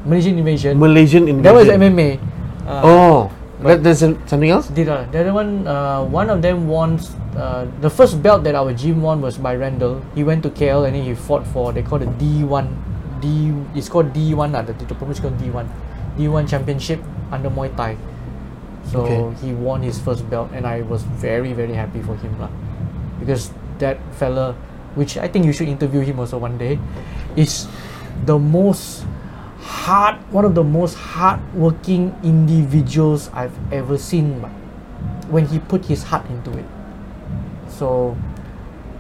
Malaysian invasion. Malaysian invasion? that was MMA. Uh, Oh, that, there's a- something else. Did uh, the other one? Uh, one of them won. Uh, the first belt that our gym won was by Randall. He went to KL and then he fought for. They call it D one. D. It's called D one. Uh, the the promotion called D one. D one championship under Muay Thai. So Okay. he won his first belt, and I was very very happy for him lah, because that fella, which I think you should interview him also one day, is the most hard one of the most hardworking individuals I've ever seen when he put his heart into it. So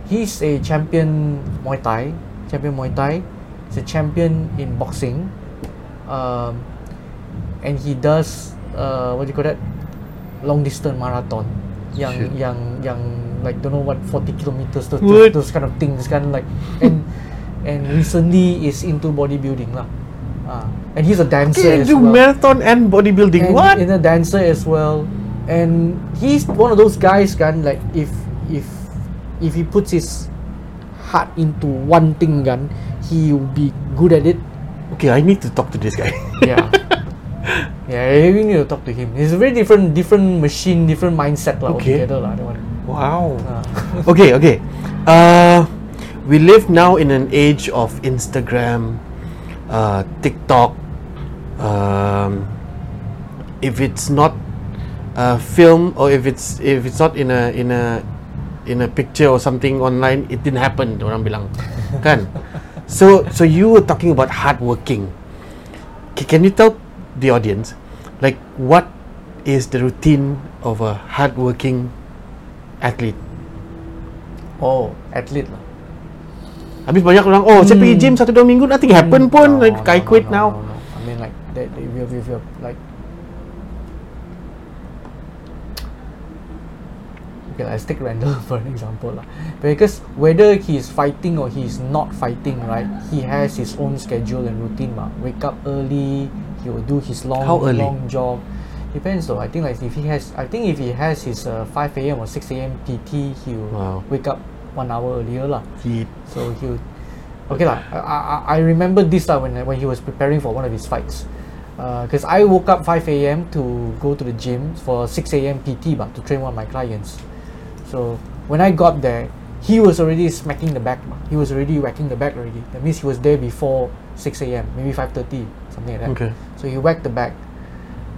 he's a champion Muay Thai, champion Muay Thai. He's a champion in boxing, um, and he does uh, what do you call that? Long distance marathon. Yang Shit. yang yang like don't know what 40 kilometers those, What? those, those kind of things kind of like and and recently is into bodybuilding lah. Uh, and he's a dancer Okay, as do well marathon and bodybuilding. and what? in a dancer as well and he's one of those guys kan like if if if he puts his heart into one thing kan he will be good at it Okay, I need to talk to this guy. yeah yeah you need to talk to him it's a very different different machine different mindset lah Okay. altogether lah that one wow. Ah. okay, okay. Uh, we live now in an age of Instagram, uh, TikTok. Um, if it's not a film or if it's if it's not in a in a in a picture or something online, it didn't happen. Orang bilang, kan? So so you were talking about hardworking. Can you tell the audience, like what is the routine of a hardworking athlete? oh athlete lah Habis banyak orang, oh saya pergi hmm. gym satu dua minggu, nothing hmm. happen pun. No, like, no, I quit no, now. no, no. I mean like that if you're, if you're like okay let's take Randall for an example lah. because whether he is fighting or he is not fighting right he has his own schedule and routine ma. wake up early he will do his long How early? long jog depends though I think like if he has I think if he has his uh, 5 a.m or 6 a.m PT he will Wow. wake up one hour earlier lah He, so he would, okay lah. I, I, I remember this lah when when he was preparing for one of his fights. Because I woke up 5 a.m. to go to the gym for 6 a.m. PT but to train one of my clients. So when I got there, he was already smacking the back. bah. He was already whacking the back already. That means he was there before 6 a.m. Maybe 5:30 something like that. Okay. So he whacked the back,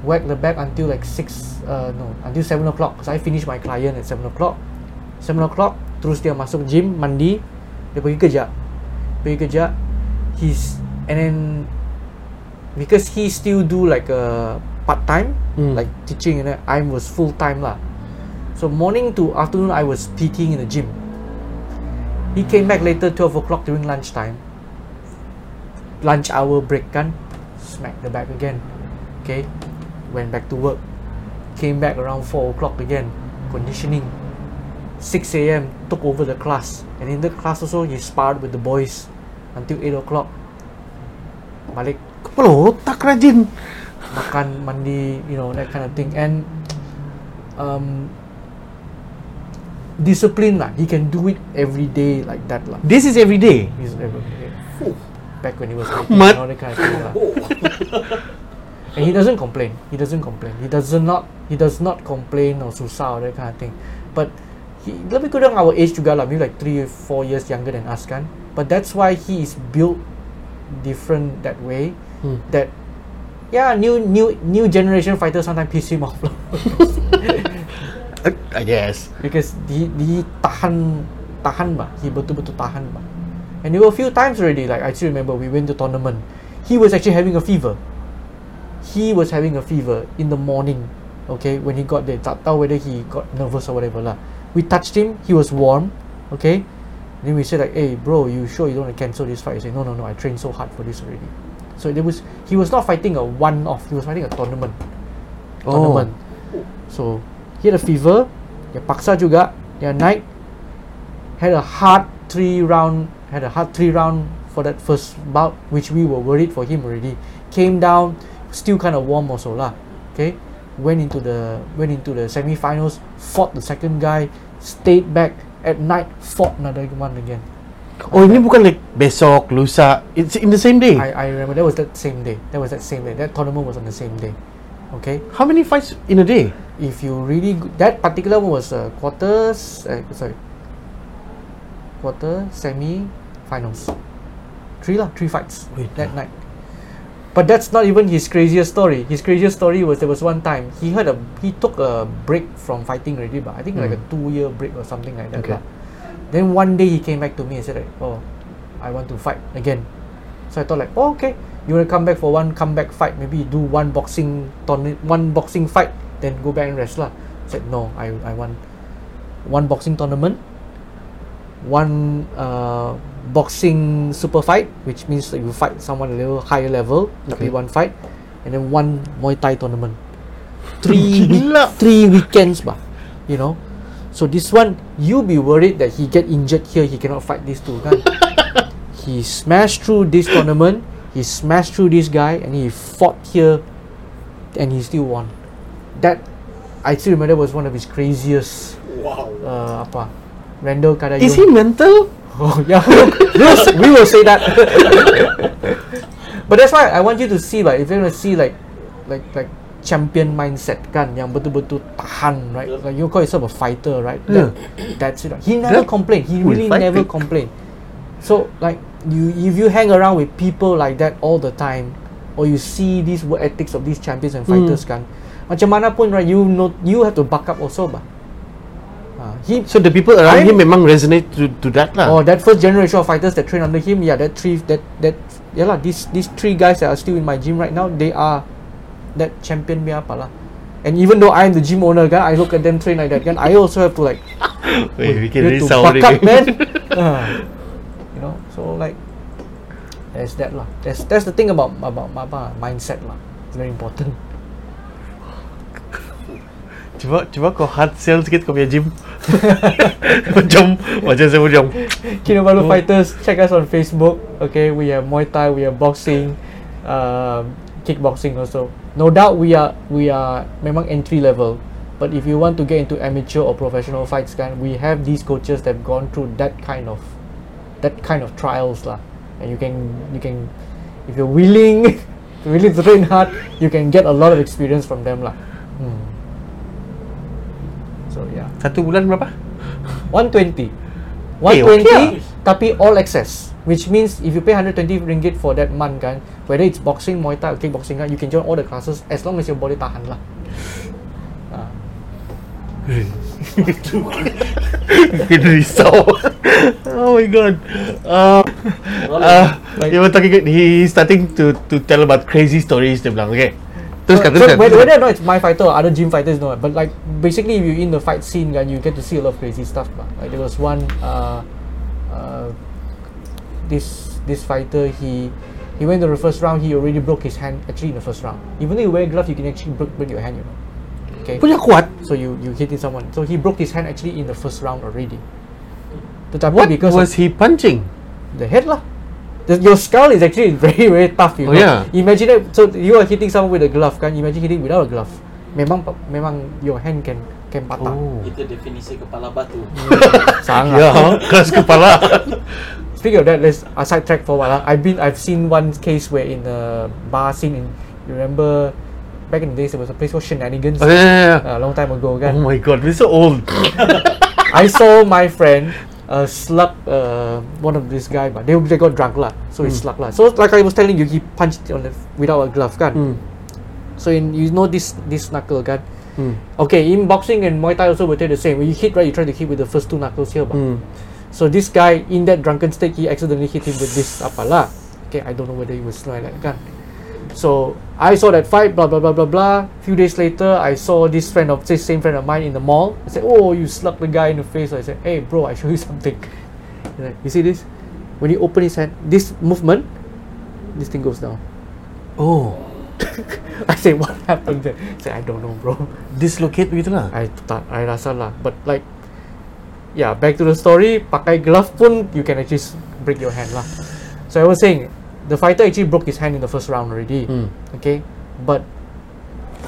whacked the back until like 6 uh, no until 7 o'clock. Because I finished my client at 7 o'clock. 7 o'clock terus dia masuk gym mandi. Dia pergi kerja. Pergi kerja. He's and then because he still do like a part time Hmm. like teaching and then I was full time lah. So morning to afternoon I was PTing in the gym. He came back later 12 o'clock during lunchtime. Lunch hour break kan smack the back again. Okay? Went back to work. Came back around 4 o'clock again. Conditioning. 6 a.m. took over the class. And in the class also he sparred with the boys until 8 o'clock. Balik kepala otak rajin. makan mandi you know that kind of thing. And um, discipline lah. He can do it every day like that lah. This is every day. He's every day. Fuh, back when he was fighting Mat. and all that kind of thing lah. Oh. And he doesn't complain. He doesn't complain. He does not he does not complain or susah or that kind of thing. But he lebih kurang our age juga lah, maybe like three or four years younger than us kan. But that's why he is built different that way. Hmm. That yeah, new new new generation fighters sometimes piss him off lah. I guess. because he he tahan tahan bah. He betul-betul tahan bah. And there were a few times already. Like I still remember we went to tournament. He was actually having a fever. He was having a fever in the morning. Okay, when he got there, tak tahu whether he got nervous or whatever lah. We touched him. He was warm. Okay. Then we said like, "Hey, bro, you sure you don't want to cancel this fight?" He said, "No, no, no. I trained so hard for this already." So there was he was not fighting a one-off. He was fighting a tournament. Oh. Tournament. So he had a fever. Dia paksa juga. Dia naik. Had a hard three round. Had a hard three round for that first bout, which we were worried for him already. Came down, still kind of warm also lah. Okay, went into the went into the semi-finals. Fought the second guy. Stayed back at night. Fought another one again. Oh, ini bukan like besok, lusa. It's in the same day. I, I remember that was that same day. That was that same day. That tournament was on the same day. Okay. How many fights in a day? if you really that particular one was uh, quarters uh, sorry quarter semi finals. Three lah three fights Wait, that night. But that's not even his craziest story. His craziest story was there was one time he had a he took a break from fighting already but I think like a hmm. two year break or something like that Okay. lah. then one day he came back to me and said like oh I want to fight again. So I thought like oh okay. You want to come back for one comeback fight maybe you do one boxing tournament one boxing fight then go back and rest lah. I said no I, I want one boxing tournament one uh, boxing super fight which means that you fight someone a little higher level tapi one fight and then one Muay Thai tournament. Three week, three weekends bah you know? So this one you be worried that he get injured here he cannot fight these two kan he smashed through this tournament he smashed through this guy and he fought here and he still won. That I still remember was one of his craziest Wow. uh, apa Randall Kadayum Is he mental? Oh yeah, we will, we will say that. but that's why I want you to see like if you want to see like like like champion mindset kan yang betul-betul tahan right like you call yourself a fighter right Yeah. That- that's it he never Yeah. complain he Will really never it. complain so like you if you hang around with people like that all the time or you see these work ethics of these champions and hmm. fighters kan macam mana pun right you know you have to back up also bah Ah, he So the people around I'm- him memang resonate to, to that lah. Oh, that first generation of fighters that train under him, yeah, that three, that that, yeah lah, these these three guys that are still in my gym right now, they are that champion punya apa lah. And even though I'm the gym owner, kan, I look at them train like that, kan, I also have to like, Wait, we you can have to risau up, man. Ah, you know, so like, there's that lah. That's that's the thing about about apa mindset lah. It's very important. Cuba cuba kau hard sell sikit kau punya gym. macam macam saya macam Kinabalu Oh. Fighters, check us on Facebook. Okay, we have Muay Thai, we have boxing, um, kickboxing also. No doubt we are we are memang entry level. But if you want to get into amateur or professional fights, kan, we have these coaches that have gone through that kind of that kind of trials lah. And you can you can if you're willing willing to train hard, you can get a lot of experience from them lah. Hmm. Satu bulan berapa? 120 Eh, 120 okay tapi all access which means if you pay 120 ringgit for that month kan whether it's boxing muay thai or kickboxing kan you can join all the classes as long as your body tahan lah Ah. Kita risau. oh my god. Uh, uh, Like- you were talking. He starting to to tell about crazy stories. Dia bilang, okay. Teruskan, so, teruskan. whether, whether or not it's my fighter or other gym fighters no but like basically if you're in the fight scene kan you get to see a lot of crazy stuff lah. like there was one uh, uh, this this fighter he he went to the first round he already broke his hand actually in the first round even though you wear gloves, you can actually break, break your hand you know okay Punya kuat. So you you hitting someone. So he broke his hand actually in the first round already. Tetapi What because was he punching? the head lah. The, your skull is actually very very tough. You Oh, know. yeah. Imagine that. So you are hitting someone with a glove kan? Imagine hitting without a glove. Memang pa- memang your hand can can patah. Oh. Itu definisi kepala batu. Sangat. Ya, keras kepala. speaking of that, let's uh, sidetrack for a while. I've been, I've seen one case where in a bar scene in, you remember, back in the days there was a place called Shenanigans. Oh, yeah, yeah, yeah. A long time ago, Oh my god, we're so old. I saw my friend uh, slug uh, one of this guy, but they, they got drunk lah. So he slug lah. So like I was telling you, he punched on the without a glove, kan. Hmm. So in, you know this this knuckle, kan. Hmm. Okay, in boxing and Muay Thai also we do the same. When you hit right, you try to hit with the first two knuckles here, but Hmm. so this guy in that drunken state, he accidentally hit him with this apalah. Okay, I don't know whether he was like that kan. So I saw that fight, blah blah blah blah blah. Few days later, I saw this friend of this same friend of mine in the mall. I said, "Oh, you slapped the guy in the face." I said, "Hey, bro, I show you something." Like, you see this? When he open his hand, this movement, this thing goes down. Oh, I say, "What happened there?" He said, "I don't know, bro." dislocate begitu lah. I tak, I rasa lah. But like, yeah, back to the story. Pakai glove pun you can actually break your hand lah. So I was saying, the fighter actually broke his hand in the first round already. Hmm. Okay, but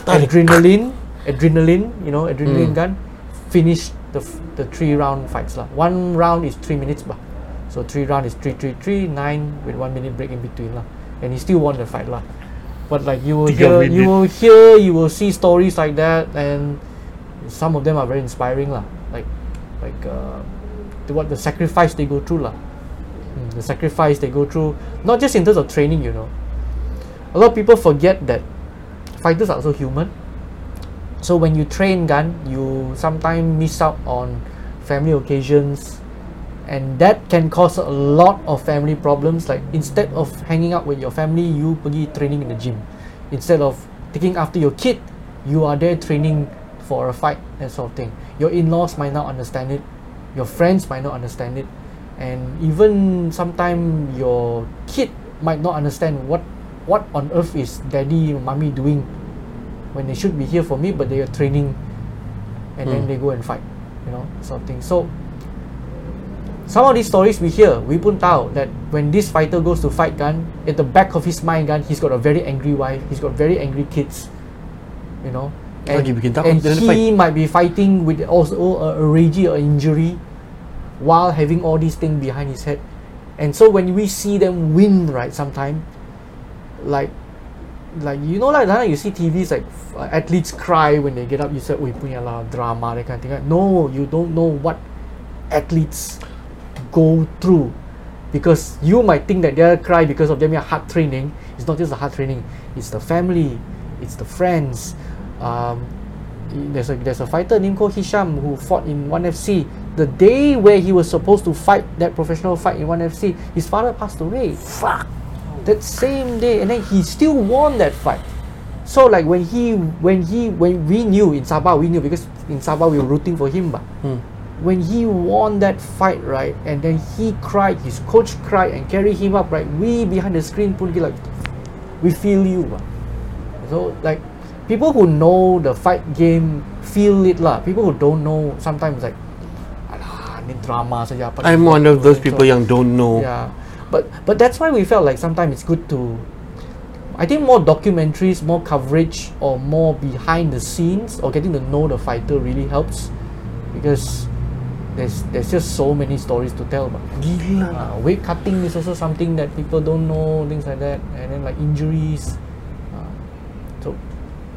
Tarik. adrenaline, adrenaline, you know, adrenaline Hmm. gun, finished the f- the three round fights lah. One round is three minutes bah. So three round is three three three nine with one minute break in between lah. And he still won the fight lah. But like you will hear, you will hear, you will see stories like that, and some of them are very inspiring lah. Like like uh, the, what the sacrifice they go through lah. The sacrifice they go through, not just in terms of training, you know. A lot of people forget that fighters are also human. So when you train gun, you sometimes miss out on family occasions, and that can cause a lot of family problems. Like instead of hanging out with your family, you pergi training in the gym. Instead of taking after your kid, you are there training for a fight, that sort of thing. Your in-laws might not understand it, your friends might not understand it, and even sometimes your kid might not understand what what on earth is daddy or mommy doing when they should be here for me but they are training and then Hmm. they go and fight you know sort of so some of these stories we hear we pun tahu that when this fighter goes to fight gun at the back of his mind gun he's got a very angry wife he's got very angry kids you know. And, and he might be fighting with also a, a ragey or injury while having all these things behind his head. And so when we see them win right sometime like like you know like, you see TVs like uh, athletes cry when they get up you say we punya lah drama that kind of thing right? no you don't know what athletes go through. Because you might think that they're cry because of their hard training. It's not just the hard training. It's the family. It's the friends. Um, there's a there's a fighter named called Hisham who fought in 1FC the day where he was supposed to fight that professional fight in 1FC his father passed away fuck that same day and then he still won that fight so like when he when he when we knew in Sabah we knew because in Sabah we were rooting for him but Hmm. when he won that fight right and then he cried his coach cried and carried him up right we behind the screen pun like we feel you bah. so like people who know the fight game feel it lah people who don't know sometimes like ni drama saja apa I'm one of those people yang don't know. yeah but but that's why we felt like sometimes it's good to I think more documentaries, more coverage, or more behind the scenes, or getting to know the fighter really helps because there's there's just so many stories to tell. But Gila. uh, weight cutting is also something that people don't know, things like that, and then like injuries. Uh, so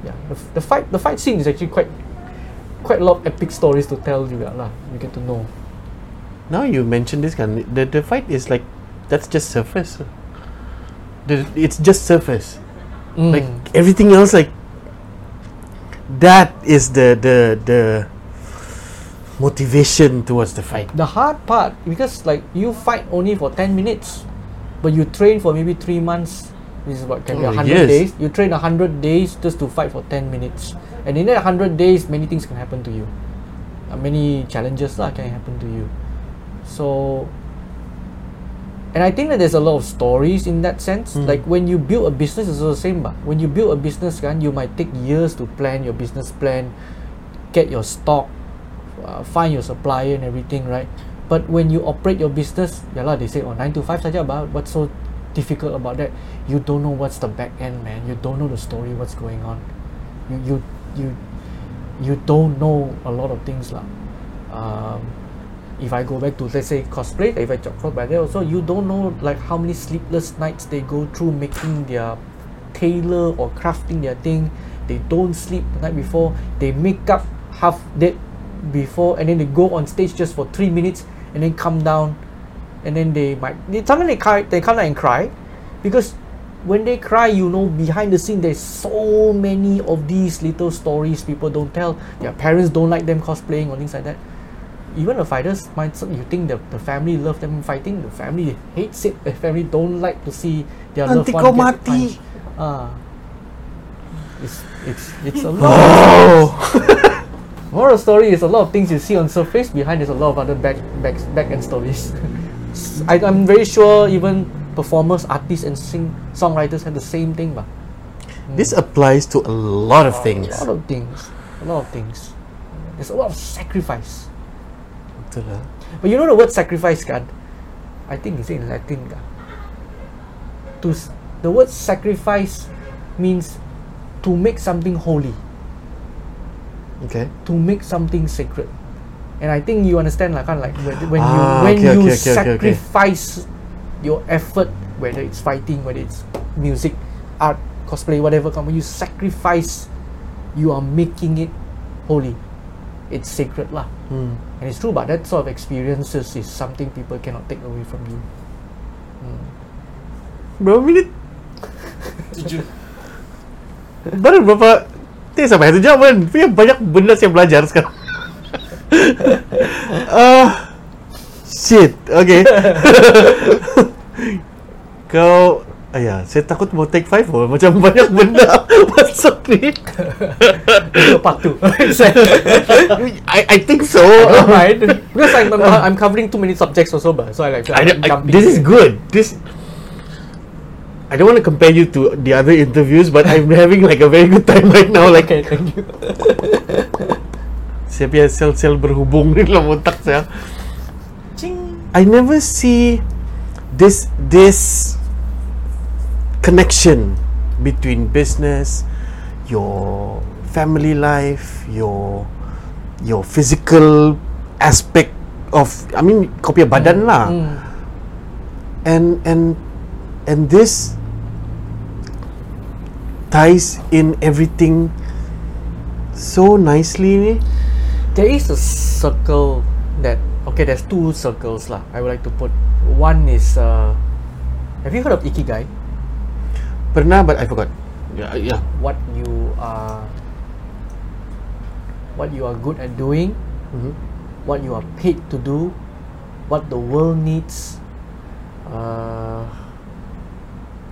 yeah, the, the fight the fight scene is actually quite quite a lot of epic stories to tell juga lah. You get to know. Now you mentioned this kan, the the fight is like that's just surface. The, it's just surface. Like Mm. everything else, like that is the the the motivation towards the fight. the hard part because like you fight only for 10 minutes but you train for maybe 3 months this is what can be Oh, 100 yes. days you train 100 days just to fight for 10 minutes and in that 100 days many things can happen to you uh, many challenges lah can happen to you so and I think that there's a lot of stories in that sense. Mm. Like when you build a business, it's the same. But when you build a business, kan, you might take years to plan your business plan, get your stock, uh, find your supplier and everything, right? But when you operate your business, yeah lah, they say oh nine to five saja. But what's so difficult about that? You don't know what's the back end, man. You don't know the story, what's going on. You you you you don't know a lot of things lah. Um, if I go back to let's say cosplay, if I talk about that also, you don't know like how many sleepless nights they go through making their tailor or crafting their thing. They don't sleep the night before. They make up half dead before, and then they go on stage just for three minutes, and then come down, and then they might they, sometimes they cry, they come down and cry, because when they cry, you know, behind the scene, there's so many of these little stories people don't tell. Their parents don't like them cosplaying or things like that. Even the fighters, might you think the, the family love them fighting, the family hates it. The family don't like to see their Nanti loved one get punched. Ah, it's it's it's a lot. Oh. Moral story is a lot of things you see on surface. Behind there's a lot of other back back back end stories. I, I'm very sure even performers, artists, and sing songwriters have the same thing, but This applies to a lot of things. a lot of things, a lot of things. There's a lot of sacrifice. Betul lah. But you know the word sacrifice, kan? I think it's in Latin, kan? To the word sacrifice means to make something holy. Okay. to make something sacred. And I think you understand like, kind of like when, when Ah, you when okay, you okay, okay, okay, okay. sacrifice your effort, whether it's fighting, whether it's music, art, cosplay, whatever, come when you sacrifice, you are making it holy. It's sacred lah. Hmm. And it's true, but that sort of experiences is something people cannot take away from you. Berapa minit? Tujuh. Baru berapa? Tidak sampai satu jam kan. Punya banyak benda saya belajar sekarang. Ah, shit. Okay. Kau Ayah, saya takut mau take five oh. Macam banyak benda masuk ni. Part two. I, I think so. right? Because I'm, I'm, I'm covering too many subjects also, but so I like I, I'm I, jumping. this is good. This I don't want to compare you to the other interviews, but I'm having like a very good time right now. Like Okay, thank you. saya punya sel-sel berhubung di dalam otak saya. Ching. I never see this this connection between business, your family life, your your physical aspect of I mean kau punya badan lah. Mm. and and and this ties in everything so nicely. There is a circle that okay. There's two circles lah. I would like to put. One is uh, have you heard of ikigai? Pernah but I forgot. Yeah, yeah. What you are, what you are good at doing, Mhm. what you are paid to do, what the world needs. Uh,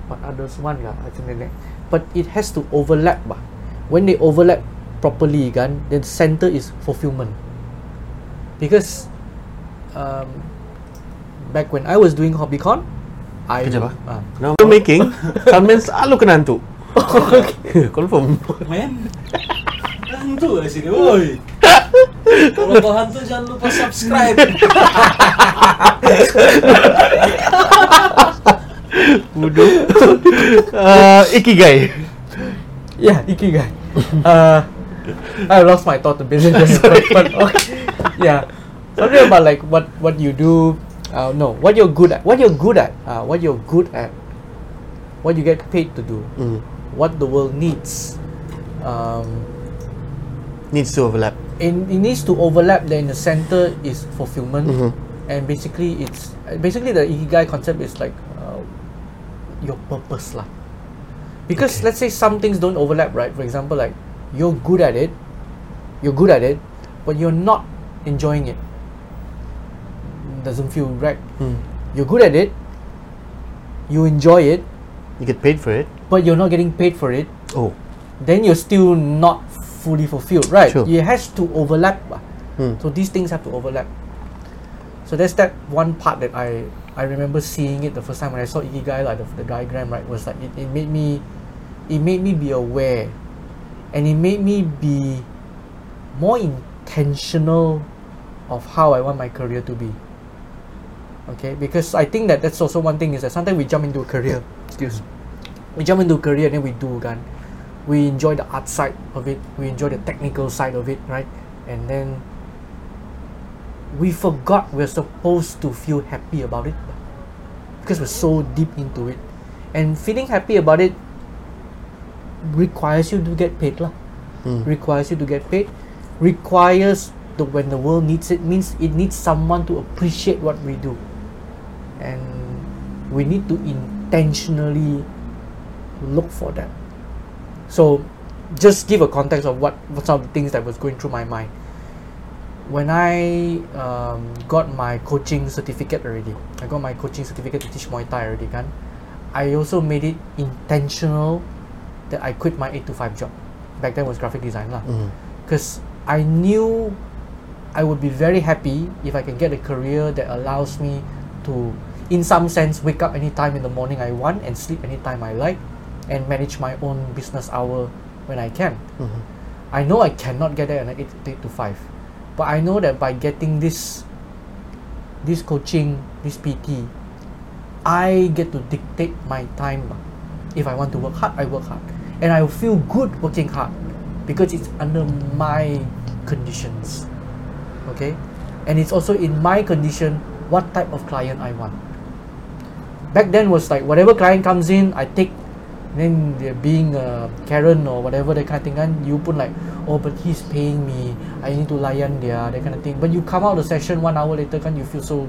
what others one lah? I think like that. But it has to overlap bah. When they overlap properly, kan, then center is fulfillment. Because um, back when I was doing HobbyCon, I Kejap ah. ah. Now making, Salman selalu kena hantu. Confirm. Men. Hantu lah sini, woi. Kalau kau hantu jangan lupa subscribe. Bodoh. uh, ikigai. Yeah, ikigai. uh, I lost my thought a bit. but, but okay. Yeah, something about like what what you do. Uh, no, what you're good at. What you're good at. Uh, what you're good at. What you get paid to do. Mm. What the world needs. Um, Needs to overlap. and it needs to overlap. Then the center is fulfillment, Mhm. and basically it's basically the ikigai concept is like uh, your purpose lah. Because Okay. let's say some things don't overlap, right? For example, like you're good at it, you're good at it, but you're not enjoying it. Doesn't feel right. Hmm. You're good at it, you enjoy it, You get paid for it. but you're not getting paid for it. Oh. Then you're still not fully fulfilled, right? Sure. It has to overlap. Hmm. So these things have to overlap. So there's that one part that I I remember seeing it the first time when I saw Ikigai, like the, the diagram, right, was like it, it made me it made me be aware and it made me be more intentional of how I want my career to be. Okay, because I think that that's also one thing is that sometimes we jump into a career, excuse me, we jump into a career and then we do gun. We enjoy the art side of it, we enjoy the technical side of it, right? And then we forgot we're supposed to feel happy about it because we're so deep into it. And feeling happy about it requires you to get paid lah. Hmm. Requires you to get paid. Requires the when the world needs it means it needs someone to appreciate what we do. And we need to intentionally look for that. So just give a context of what, what some of the things that was going through my mind. When I um, got my coaching certificate already, I got my coaching certificate to teach Muay Thai already kan. I also made it intentional that I quit my 8 to 5 job. Back then was graphic design lah. Because I knew I would be very happy if I can get a career that allows me to, in some sense, wake up anytime in the morning I want and sleep anytime I like and manage my own business hour when I can. Mm-hmm. I know I cannot get there at 8, 8 to 5. But I know that by getting this this coaching, this PT, I get to dictate my time. If I want to work hard, I work hard. And I feel good working hard because it's under my conditions. Okay? And it's also in my condition what type of client I want. Back then was like whatever client comes in, I take. Then they're being uh, Karen or whatever that kind of thing kan you put like oh but he's paying me. I need to layan dia that kind of thing. But you come out of the session one hour later kan you feel so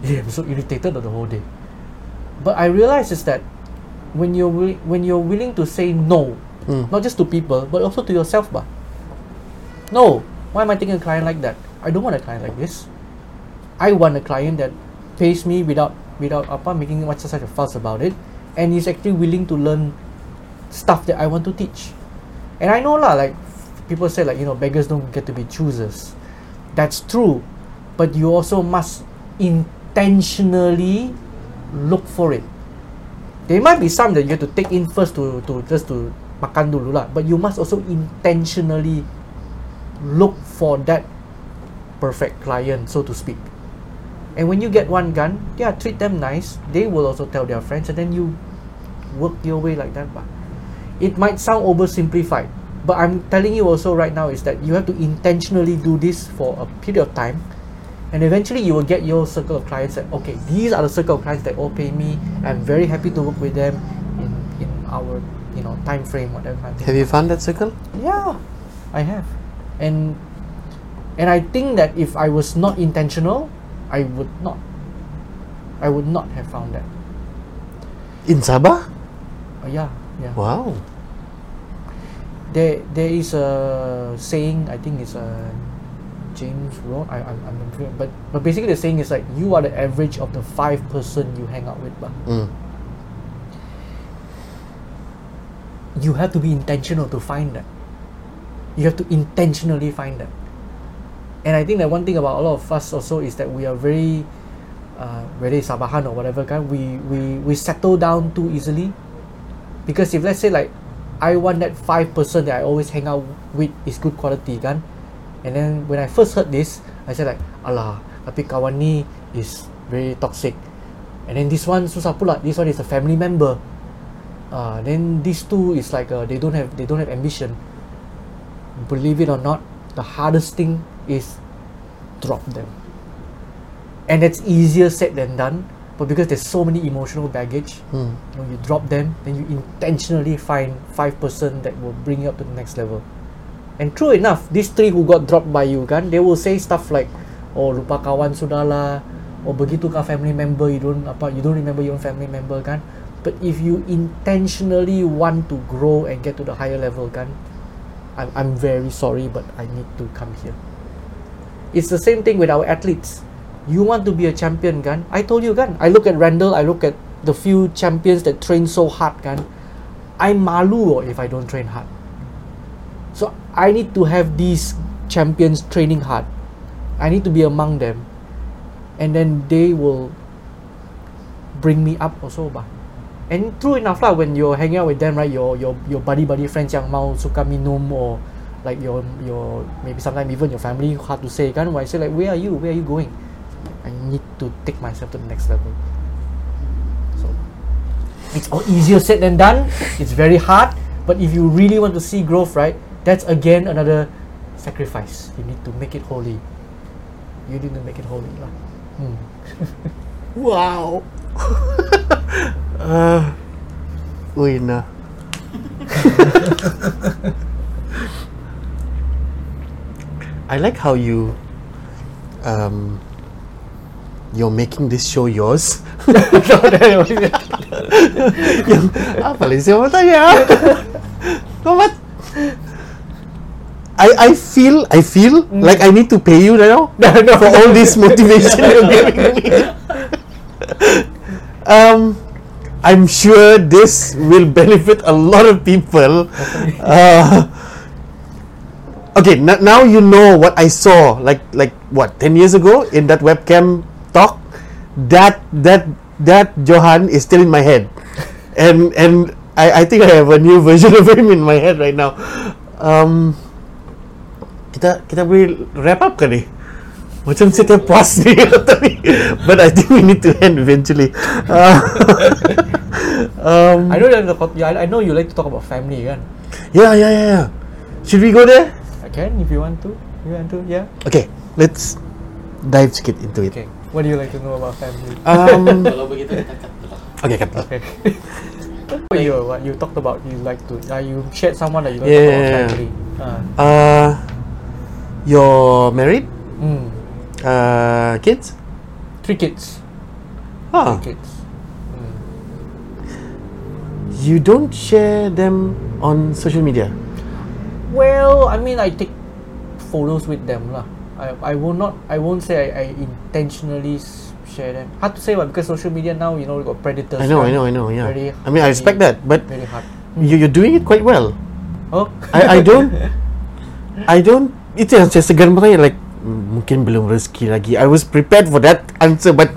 yeah I'm so irritated the whole day. But I realize is that when you're when you're willing to say no not just to people but also to yourself bah. No why am I taking a client like that? I don't want a client like this. I want a client that pays me without without apa making much such a fuss about it and is actually willing to learn stuff that I want to teach. And I know lah, like people say like you know beggars don't get to be choosers. That's true, but you also must intentionally look for it. There might be some that you have to take in first to to just to makan dulu lah, but you must also intentionally look for that perfect client, so to speak. And when you get one gun, yeah, treat them nice. They will also tell their friends, and then you work your way like that. But it might sound oversimplified, but I'm telling you also right now is that you have to intentionally do this for a period of time, and eventually you will get your circle of clients that okay, these are the circle of clients that all pay me. I'm very happy to work with them in in our you know time frame, whatever kind of. Have you found that circle? Yeah, I have, and and I think that if I was not intentional, I would not. I would not have found that. In Sabah? Uh, yeah, yeah. Wow. There, there is a saying. I think it's a Jim Rohn. I, I'm, I'm not but but basically the saying is like you are the average of the five person you hang out with. Bah. Mm. You have to be intentional to find that. You have to intentionally find that. And I think that one thing about a lot of us also is that we are very, uh, whether Sabahan or whatever kind, we, we, we settle down too easily. Because if let's say like, I want that five person that I always hang out with is good quality kan. And then when I first heard this, I said like, alah, tapi kawan ni is very toxic. And then this one susah pula. This one is a family member. Uh, then these two is like uh, they don't have they don't have ambition. Believe it or not, the hardest thing is drop them. And it's easier said than done. But because there's so many emotional baggage, Mm. you know, you drop them, then you intentionally find five person that will bring you up to the next level. And true enough, these three who got dropped by you kan, they will say stuff like, "Oh lupa kawan sudah lah," "Oh begitu kah family member you don't apa you don't remember your own family member kan." But if you intentionally want to grow and get to the higher level kan, I'm I'm very sorry but I need to come here. It's the same thing with our athletes. You want to be a champion kan? I told you kan. I look at Randall, I look at the few champions that train so hard kan. I'm malu oh, if I don't train hard. So I need to have these champions training hard. I need to be among them. And then they will bring me up also bah. And true enough lah when you're hanging out with them right your your your buddy buddy friends yang mau suka minum or like your your maybe sometimes even your family hard to say. Kan why say like where are you? Where are you going? I need to take myself to the next level. So it's all easier said than done. It's very hard. But if you really want to see growth right that's again another sacrifice. You need to make it holy. You need to make it holy lah. Hmm. Wow. uh, uy na. I like how you um you're making this show yours. Ah, palisya mo tayo. No, but I, I feel I feel like I need to pay you now for all this motivation you're giving me. um, I'm sure this will benefit a lot of people. Uh, okay, n- now you know what I saw like like what ten years ago in that webcam talk. That that that Johan is still in my head, and and I I think I have a new version of him in my head right now. Um, kita kita boleh wrap up ke ni? Macam kita puas ni tadi. But I think we need to end eventually. Uh, um, I know that the I I know you like to talk about family kan. yeah, yeah, yeah, yeah. Should we go there? Can if you want to. You want to? Yeah. Okay, let's dive sikit into it. Okay. What do you like to know about family? Um, Kalau begitu kita cut dulu. okay, cut. Okay. you what you talked about you like to uh, you shared someone that you like Yeah, to talk yeah, about yeah. family. Uh, Uh, you're married? mm. Uh, kids? Three kids. Ah, Three kids. Mm. you don't share them on social media. Well, I mean, I take photos with them lah. I, I will not. I won't say I, I intentionally share them. Hard to say, but because social media now, you know, we got predators. I know, I know, I know. Yeah. Very, I mean, I respect that, but Very hard. you, you're doing it quite well. Oh, I, I don't I don't itu yang saya segan bertanya like "Hmm, mungkin belum rezeki lagi. I was prepared for that answer but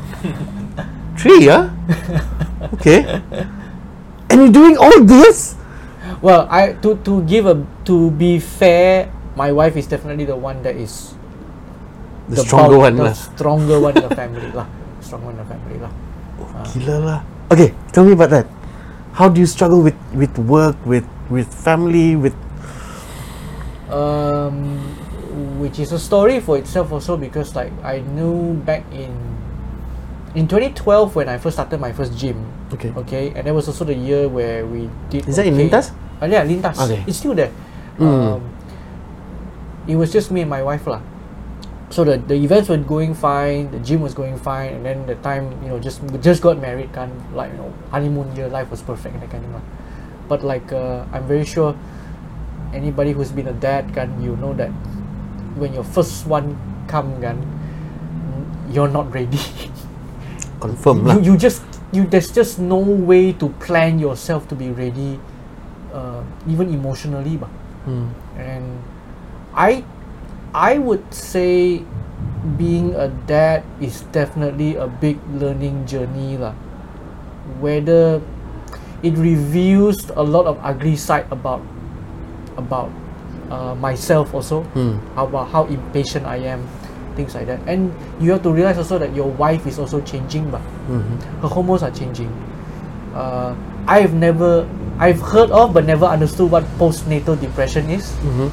three yeah okay and you're doing all this Well, I to to give a to be fair, my wife is definitely the one that is the, stronger bulk- one the lah stronger one in the family lah. Stronger one in the family lah. Oh, gila lah okay tell me about that how do you struggle with with work with with family with Um, which is a story for itself also because like I knew back in in 2012 when I first started my first gym. okay Okay, and that was also the year where we did. Is that in okay. Lintas? Uh, yeah, Lintas. Okay. It's still there. Mm. Um, it was just me and my wife lah. So the the events were going fine, the gym was going fine, and then the time you know just just got married, kan like you know honeymoon year, life was perfect and that kind of. lah. But like uh, I'm very sure anybody who's been a dad can you know that when your first one come kan you're not ready. confirm lah you, you just you there's just no way to plan yourself to be ready uh, even emotionally bah. Hmm. and i i would say being a dad is definitely a big learning journey lah. whether it reveals a lot of ugly side about about uh, myself also Hmm. about how impatient I am, things like that. And you have to realize also that your wife is also changing, but Mhm. her hormones are changing. Uh, I've never, I've heard of but never understood what postnatal depression is. Mhm.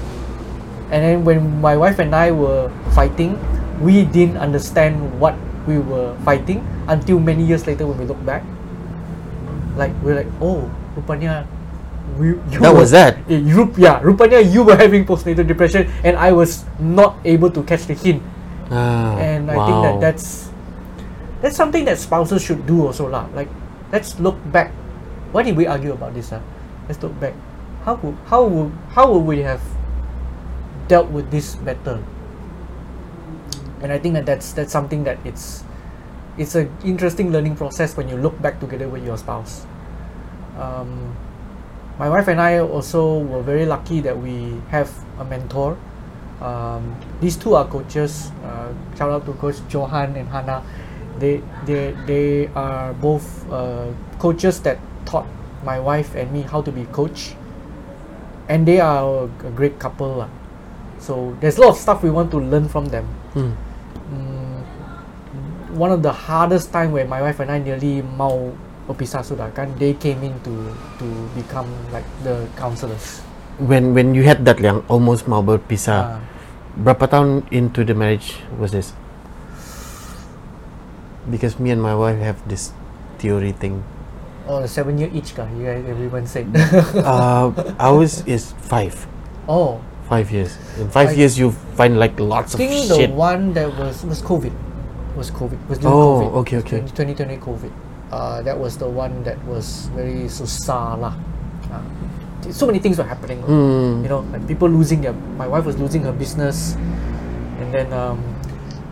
And then when my wife and I were fighting, we didn't understand what we were fighting until many years later when we look back. Like we're like, oh, rupanya we you That were- was that. Eh, rup, yeah, rupanya you were having postnatal depression and I was not able to catch the hint. Ah, and I think that that's that's something that spouses should do also lah. Like let's look back. Why did we argue about this? Ah? Let's look back. How would how would how would we have dealt with this better? And I think that that's that's something that it's it's an interesting learning process when you look back together with your spouse. Um, my wife and I also were very lucky that we have a mentor. Um, these two are coaches. Uh, shout out to Coach Johan and Hannah. They they they are both uh, coaches that taught my wife and me how to be coach, and they are a great couple. lah. So there's a lot of stuff we want to learn from them. Hmm. Mm, one of the hardest time where my wife and I nearly mau berpisah sudah kan they came in to to become like the counselors. when when you had that yang almost mau berpisah Ah, berapa tahun into the marriage was this because me and my wife have this theory thing. The seven year each guy, you guys, everyone said. Uh, ours is five. oh, Five years. In five I years, you find like lots I of think the one that was was COVID. Was COVID. Was during Oh, COVID. okay, okay. 2020 COVID. Uh, that was the one that was very susah lah. Uh, so many things were happening. Mm. You know, like people losing their. My wife was losing her business, and then um,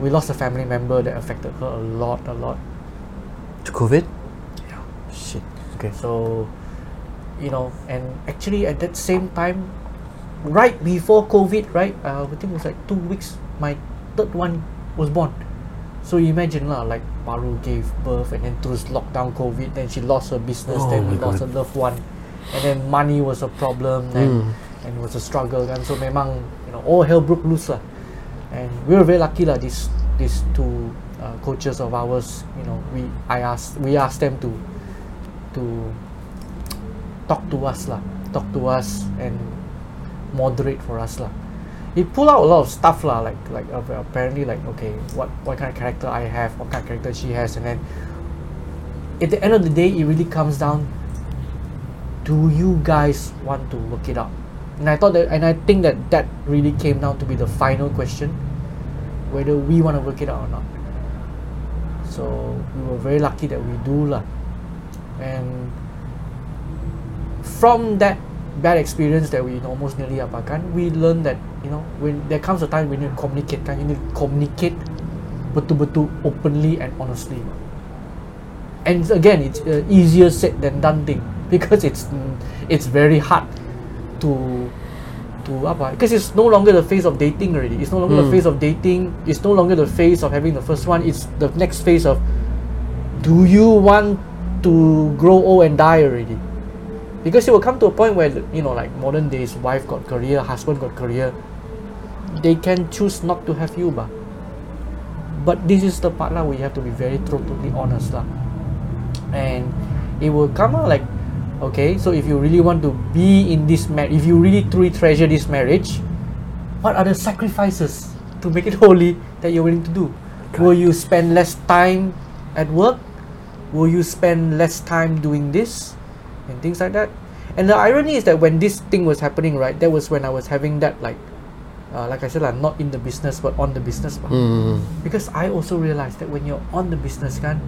we lost a family member that affected her a lot, a lot. To COVID? Shit. Okay. So, you know, and actually at that same time, right before COVID, right, uh, I think it was like two weeks, my third one was born. So imagine lah, like Paru gave birth and then through lockdown COVID, then she lost her business, Oh then we lost God. a loved one, and then money was a problem, and, Mm. and it was a struggle, kan. So memang, you know, all hell broke loose lah. And we were very lucky lah. These these two uh, coaches of ours, you know, we I asked we asked them to to talk to us lah, talk to us and moderate for us lah. It pull out a lot of stuff lah, like like uh, apparently like okay, what what kind of character I have, what kind of character she has, and then at the end of the day, it really comes down. Do you guys want to work it out? And I thought that, and I think that that really came down to be the final question, whether we want to work it out or not. So we were very lucky that we do lah, and from that bad experience that we almost nearly apakan, we learned that you know when there comes a time need to communicate kan, you need to communicate betul-betul openly and honestly. And again, it's uh, easier said than done thing because it's mm, it's very hard to to apa because it's no longer the phase of dating already. It's no longer the Hmm. phase of dating. It's no longer the phase of having the first one. It's the next phase of do you want to grow old and die already? Because it will come to a point where you know, like modern days, wife got career, husband got career. They can choose not to have you, bah. But this is the part lah where you have to be very totally honest lah. And it will come out like, okay, so if you really want to be in this marriage, if you really truly treasure this marriage, what are the sacrifices to make it holy that you're willing to do? Will you spend less time at work? Will you spend less time doing this and things like that? And the irony is that when this thing was happening, right, that was when I was having that like, uh, like I said, i'm like, not in the business but on the business. bah. Mm. Because I also realized that when you're on the business, can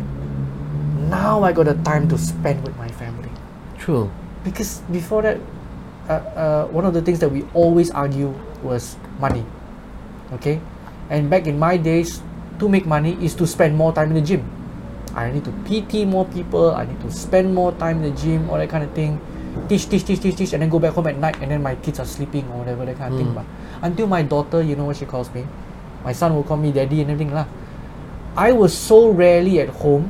now I got the time to spend with my family True. because before that uh, uh, one of the things that we always argue was money okay and back in my days to make money is to spend more time in the gym i need to pt more people i need to spend more time in the gym all that kind of thing teach teach teach teach teach and then go back home at night and then my kids are sleeping or whatever that kind of thing Mm. but until my daughter you know what she calls me my son will call me daddy and everything lah i was so rarely at home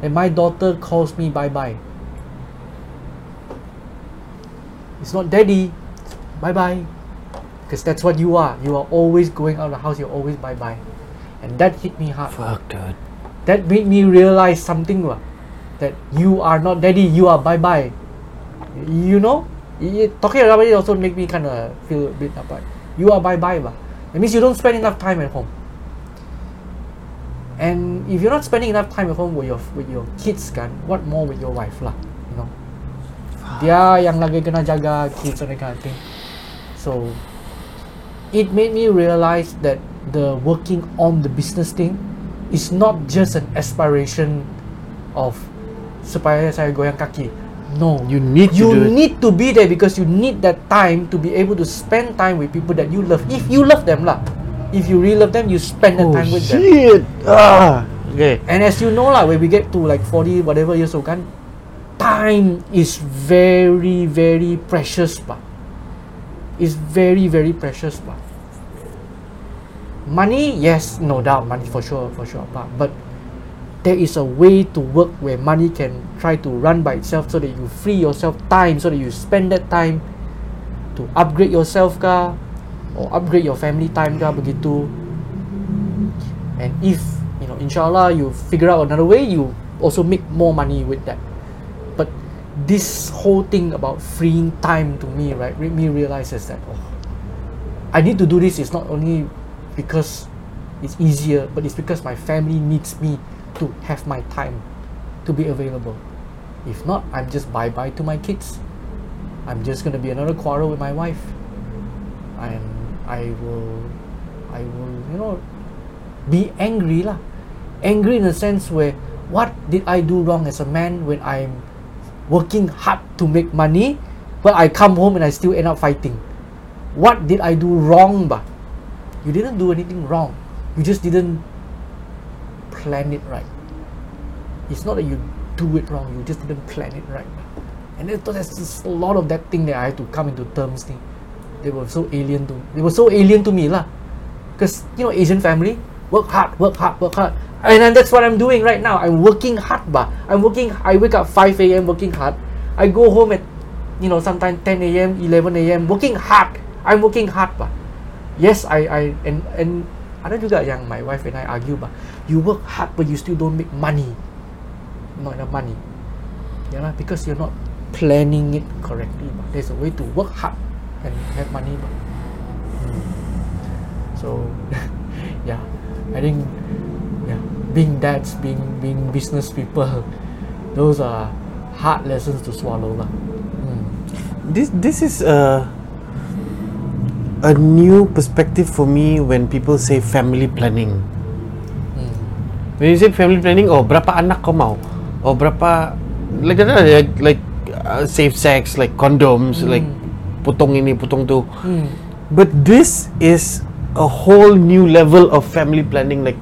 that my daughter calls me bye bye It's not daddy. Bye bye. Because that's what you are. You are always going out of the house, you're always bye bye. And that hit me hard. Fuck, dude. That made me realize something lah. That you are not daddy, you are bye bye. You know? Y- talking about it also make me kind of feel a bit apart. You are bye bye. Bah. It means you don't spend enough time at home. And if you're not spending enough time at home with your with your kids kan, what more with your wife lah, you know? Dia yang lagi kena jaga kids and that kind of thing. So it made me realize that the working on the business thing is not just an aspiration of supaya saya goyang kaki. No, You need to you do it. to be there because you need that time to be able to spend time with people that you love. If you love them lah, if you really love them, you spend that Oh time with them. shit! Ah. Okay. And as you know lah, when we get to like 40 whatever years old kan, time is very very precious pa. Is very very precious pa. Money, yes, no doubt, money for sure, for sure. Pa. But there is a way to work where money can try to run by itself so that you free yourself time so that you spend that time to upgrade yourself ka or upgrade your family time ka begitu. And if you know inshallah you figure out another way you also make more money with that. But this whole thing about freeing time to me right made me realize is that oh, i need to do this. Is not only because it's easier but it's because my family needs me to have my time to be available. If not, I'm just bye bye to my kids. I'm just gonna be another quarrel with my wife. And I will I will, you know, be angry lah. Angry in a sense where what did I do wrong as a man when I'm working hard to make money, but I come home and I still end up fighting? What did I do wrong, bah? You didn't do anything wrong. You just didn't plan it right. It's not that you do it wrong, you just didn't plan it right. And then there's just a lot of that thing that I had to come into terms with. They were so alien to they were so alien to me lah. Because you know Asian family, work hard, work hard, work hard. And then that's what I'm doing right now. I'm working hard bah. I'm working I wake up 5 a.m. working hard. I go home at you know sometimes 10 a.m., 11 a.m. working hard. I'm working hard bah. Yes, I I and and ada juga yang my wife and I argue bah. You work hard but you still don't make money. Not enough money. Yeah lah, because you're not planning it correctly. Bah. There's a way to work hard and have money. Bah. Hmm. So yeah, I think yeah, being dads, being being business people, those are hard lessons to swallow lah. Hmm. This this is a a new perspective for me when people say family planning. Hmm. When you say family planning, oh berapa anak kau mau? Oh berapa like like, like uh, safe sex, like condoms, like potong ini, potong tu. Hmm. But this is a whole new level of family planning like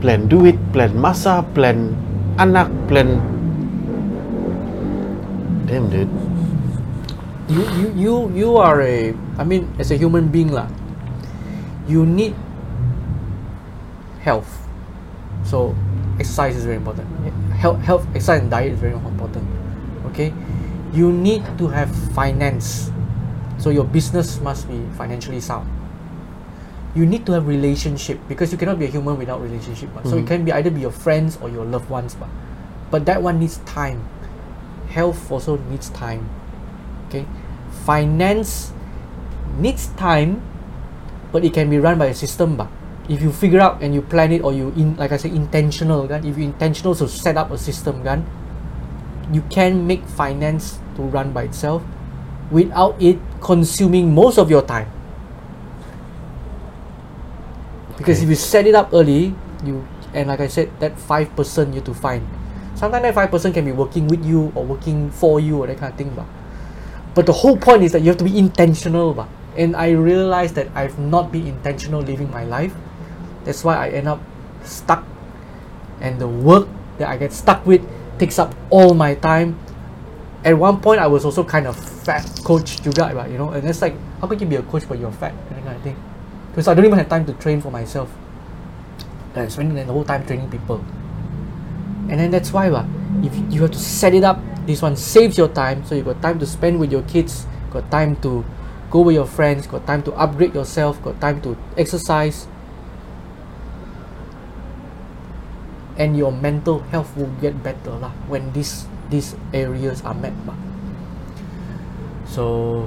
plan duit, plan masa, plan anak, plan Damn dude. you you you you are a I mean as a human being lah you need health. So exercise is very important. Health health exercise and diet is very important. Okay? You need to have finance. So your business must be financially sound. You need to have relationship because you cannot be a human without relationship bah. so it mm-hmm. can be either be your friends or your loved ones bah. but that one needs time. Health also needs time. Okay? Finance needs time but it can be run by a system bah. if you figure out and you plan it or you in like I say intentional kan if you intentional to set up a system kan you can make finance to run by itself without it consuming most of your time because if you set it up early you and like I said that five percent you have to find sometimes that five percent can be working with you or working for you or that kind of thing bah. but the whole point is that you have to be intentional bah. And I realized that I've not been intentional living my life. That's why I end up stuck. And the work that I get stuck with takes up all my time. At one point I was also kind of fat coach juga right? you know and it's like how could you be a coach but you're fat? And kind of thing. Because I don't even have time to train for myself. And I'm spending the whole time training people. And then that's why bah, if you have to set it up this one saves your time. So you got time to spend with your kids got time to go with your friends got time to upgrade yourself got time to exercise and your mental health will get better lah when these these areas are met bah. so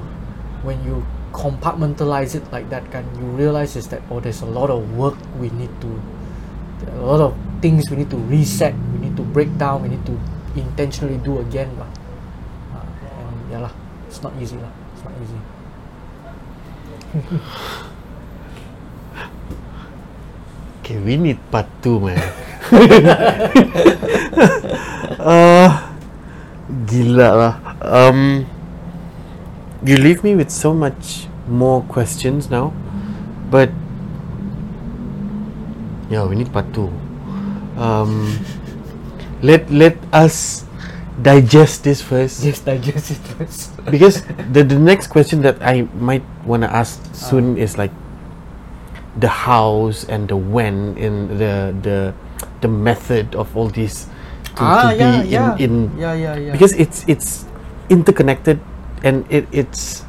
when you compartmentalize it like that kan you realize is that oh there's a lot of work we need to a lot of things we need to reset we need to break down we need to intentionally do again lah. Uh, and yeah lah it's not easy lah it's not easy Okay, we need part two, man. uh, gila lah. Um, you leave me with so much more questions now, but yeah, we need part two. Um, let let us digest this first. Just digest it first. Because the the next question that I might want to ask soon is like the hows and the when in the the the method of all these to, ah to be yeah yeah. in, in yeah yeah yeah. because it's it's interconnected and it, it's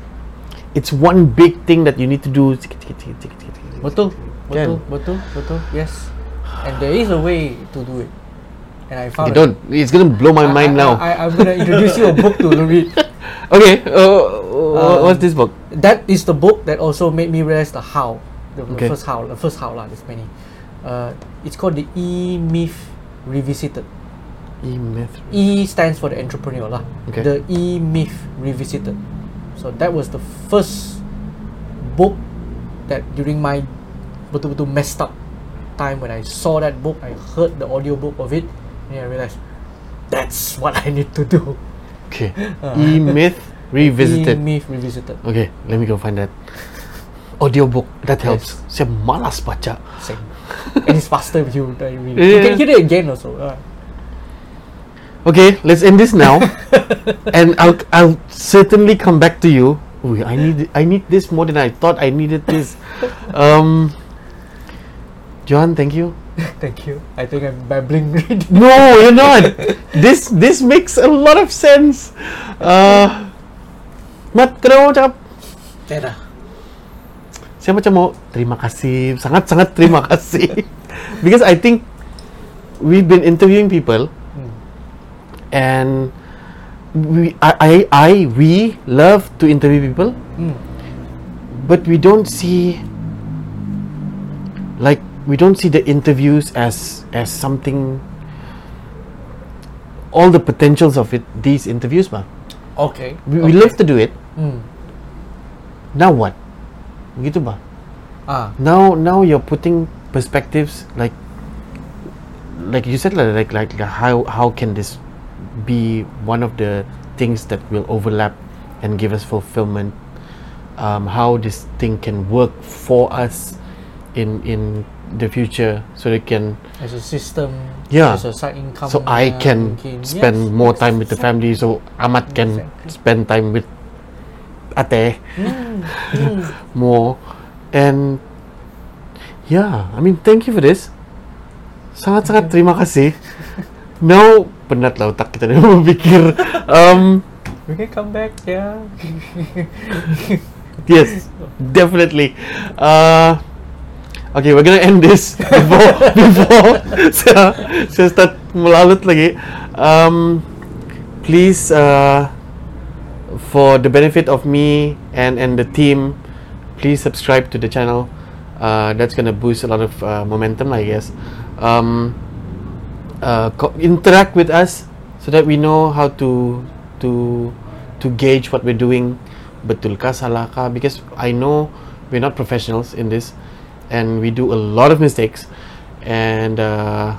it's one big thing that you need to do. Betul betul betul betul yes. And there is a way to do it and I found okay, don't it's gonna blow my I- mind I, now I, I'm gonna introduce you a book to read okay uh, Um, what's this book that is the book that also made me realize the how the, the first how the first how lah there's many uh, it's called the E Myth Revisited. E-myth. E stands for the entrepreneur lah. Okay. The E Myth Revisited. So that was the first book that during my betul-betul messed up time when I saw that book, I heard the audiobook of it, and I realized that's what I need to do. Okay. E-myth revisited. E Myth Revisited. Okay, let me go find that. Audiobook that helps. Saya malas baca. Same. and it's faster if you uh, read. it. You can hear it again also. Uh, Okay, let's end this now, and I'll I'll certainly come back to you. Ooh, I need I need this more than I thought I needed this. Um, John, thank you. thank you. I think I'm babbling already. No, you're not. this this makes a lot of sense. Uh, Mat, kenapa mau cakap? Tiada. Saya macam mau terima kasih, sangat sangat terima kasih. Because I think we've been interviewing people, and we I, I I we love to interview people, Hmm. but we don't see like we don't see the interviews as as something all the potentials of it these interviews bah. Okay. we, we okay. love to do it Hmm. now what begitu bah Ah. now now you're putting perspectives like like you said like like, like how how can this be one of the things that will overlap and give us fulfillment um, how this thing can work for us in in the future so they can As a system. Yeah. As a side income. so I uh, can mungkin. spend Yes, more time with the family so Amat can Exactly. spend time with Ate Hmm. more and yeah I mean thank you for this sangat-sangat terima kasih now penat lah otak kita dah berfikir um, We can come back, yeah. yes definitely uh, okay we're gonna end this before before saya, start melalut lagi. Um, please uh, for the benefit of me and and the team please subscribe to the channel. Uh, that's gonna boost a lot of uh, momentum I guess. Um, uh, co- interact with us so that we know how to to to gauge what we're doing. Betul salah kah? Because I know we're not professionals in this and we do a lot of mistakes and uh,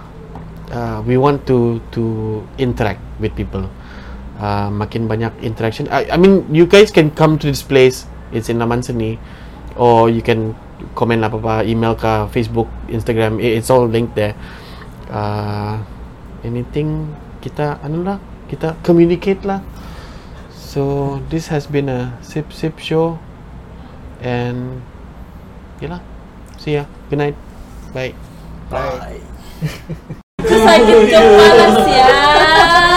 uh, we want to to interact with people. Uh, makin banyak interaction. I, I mean you guys can come to this place it's in Naman Seni or you can comment apa-apa email ke Facebook Instagram it's all linked there. Uh, anything kita anu lah kita communicate lah. So this has been a sip sip show and yalah see ya good night bye Bye. Sakit kepala siap.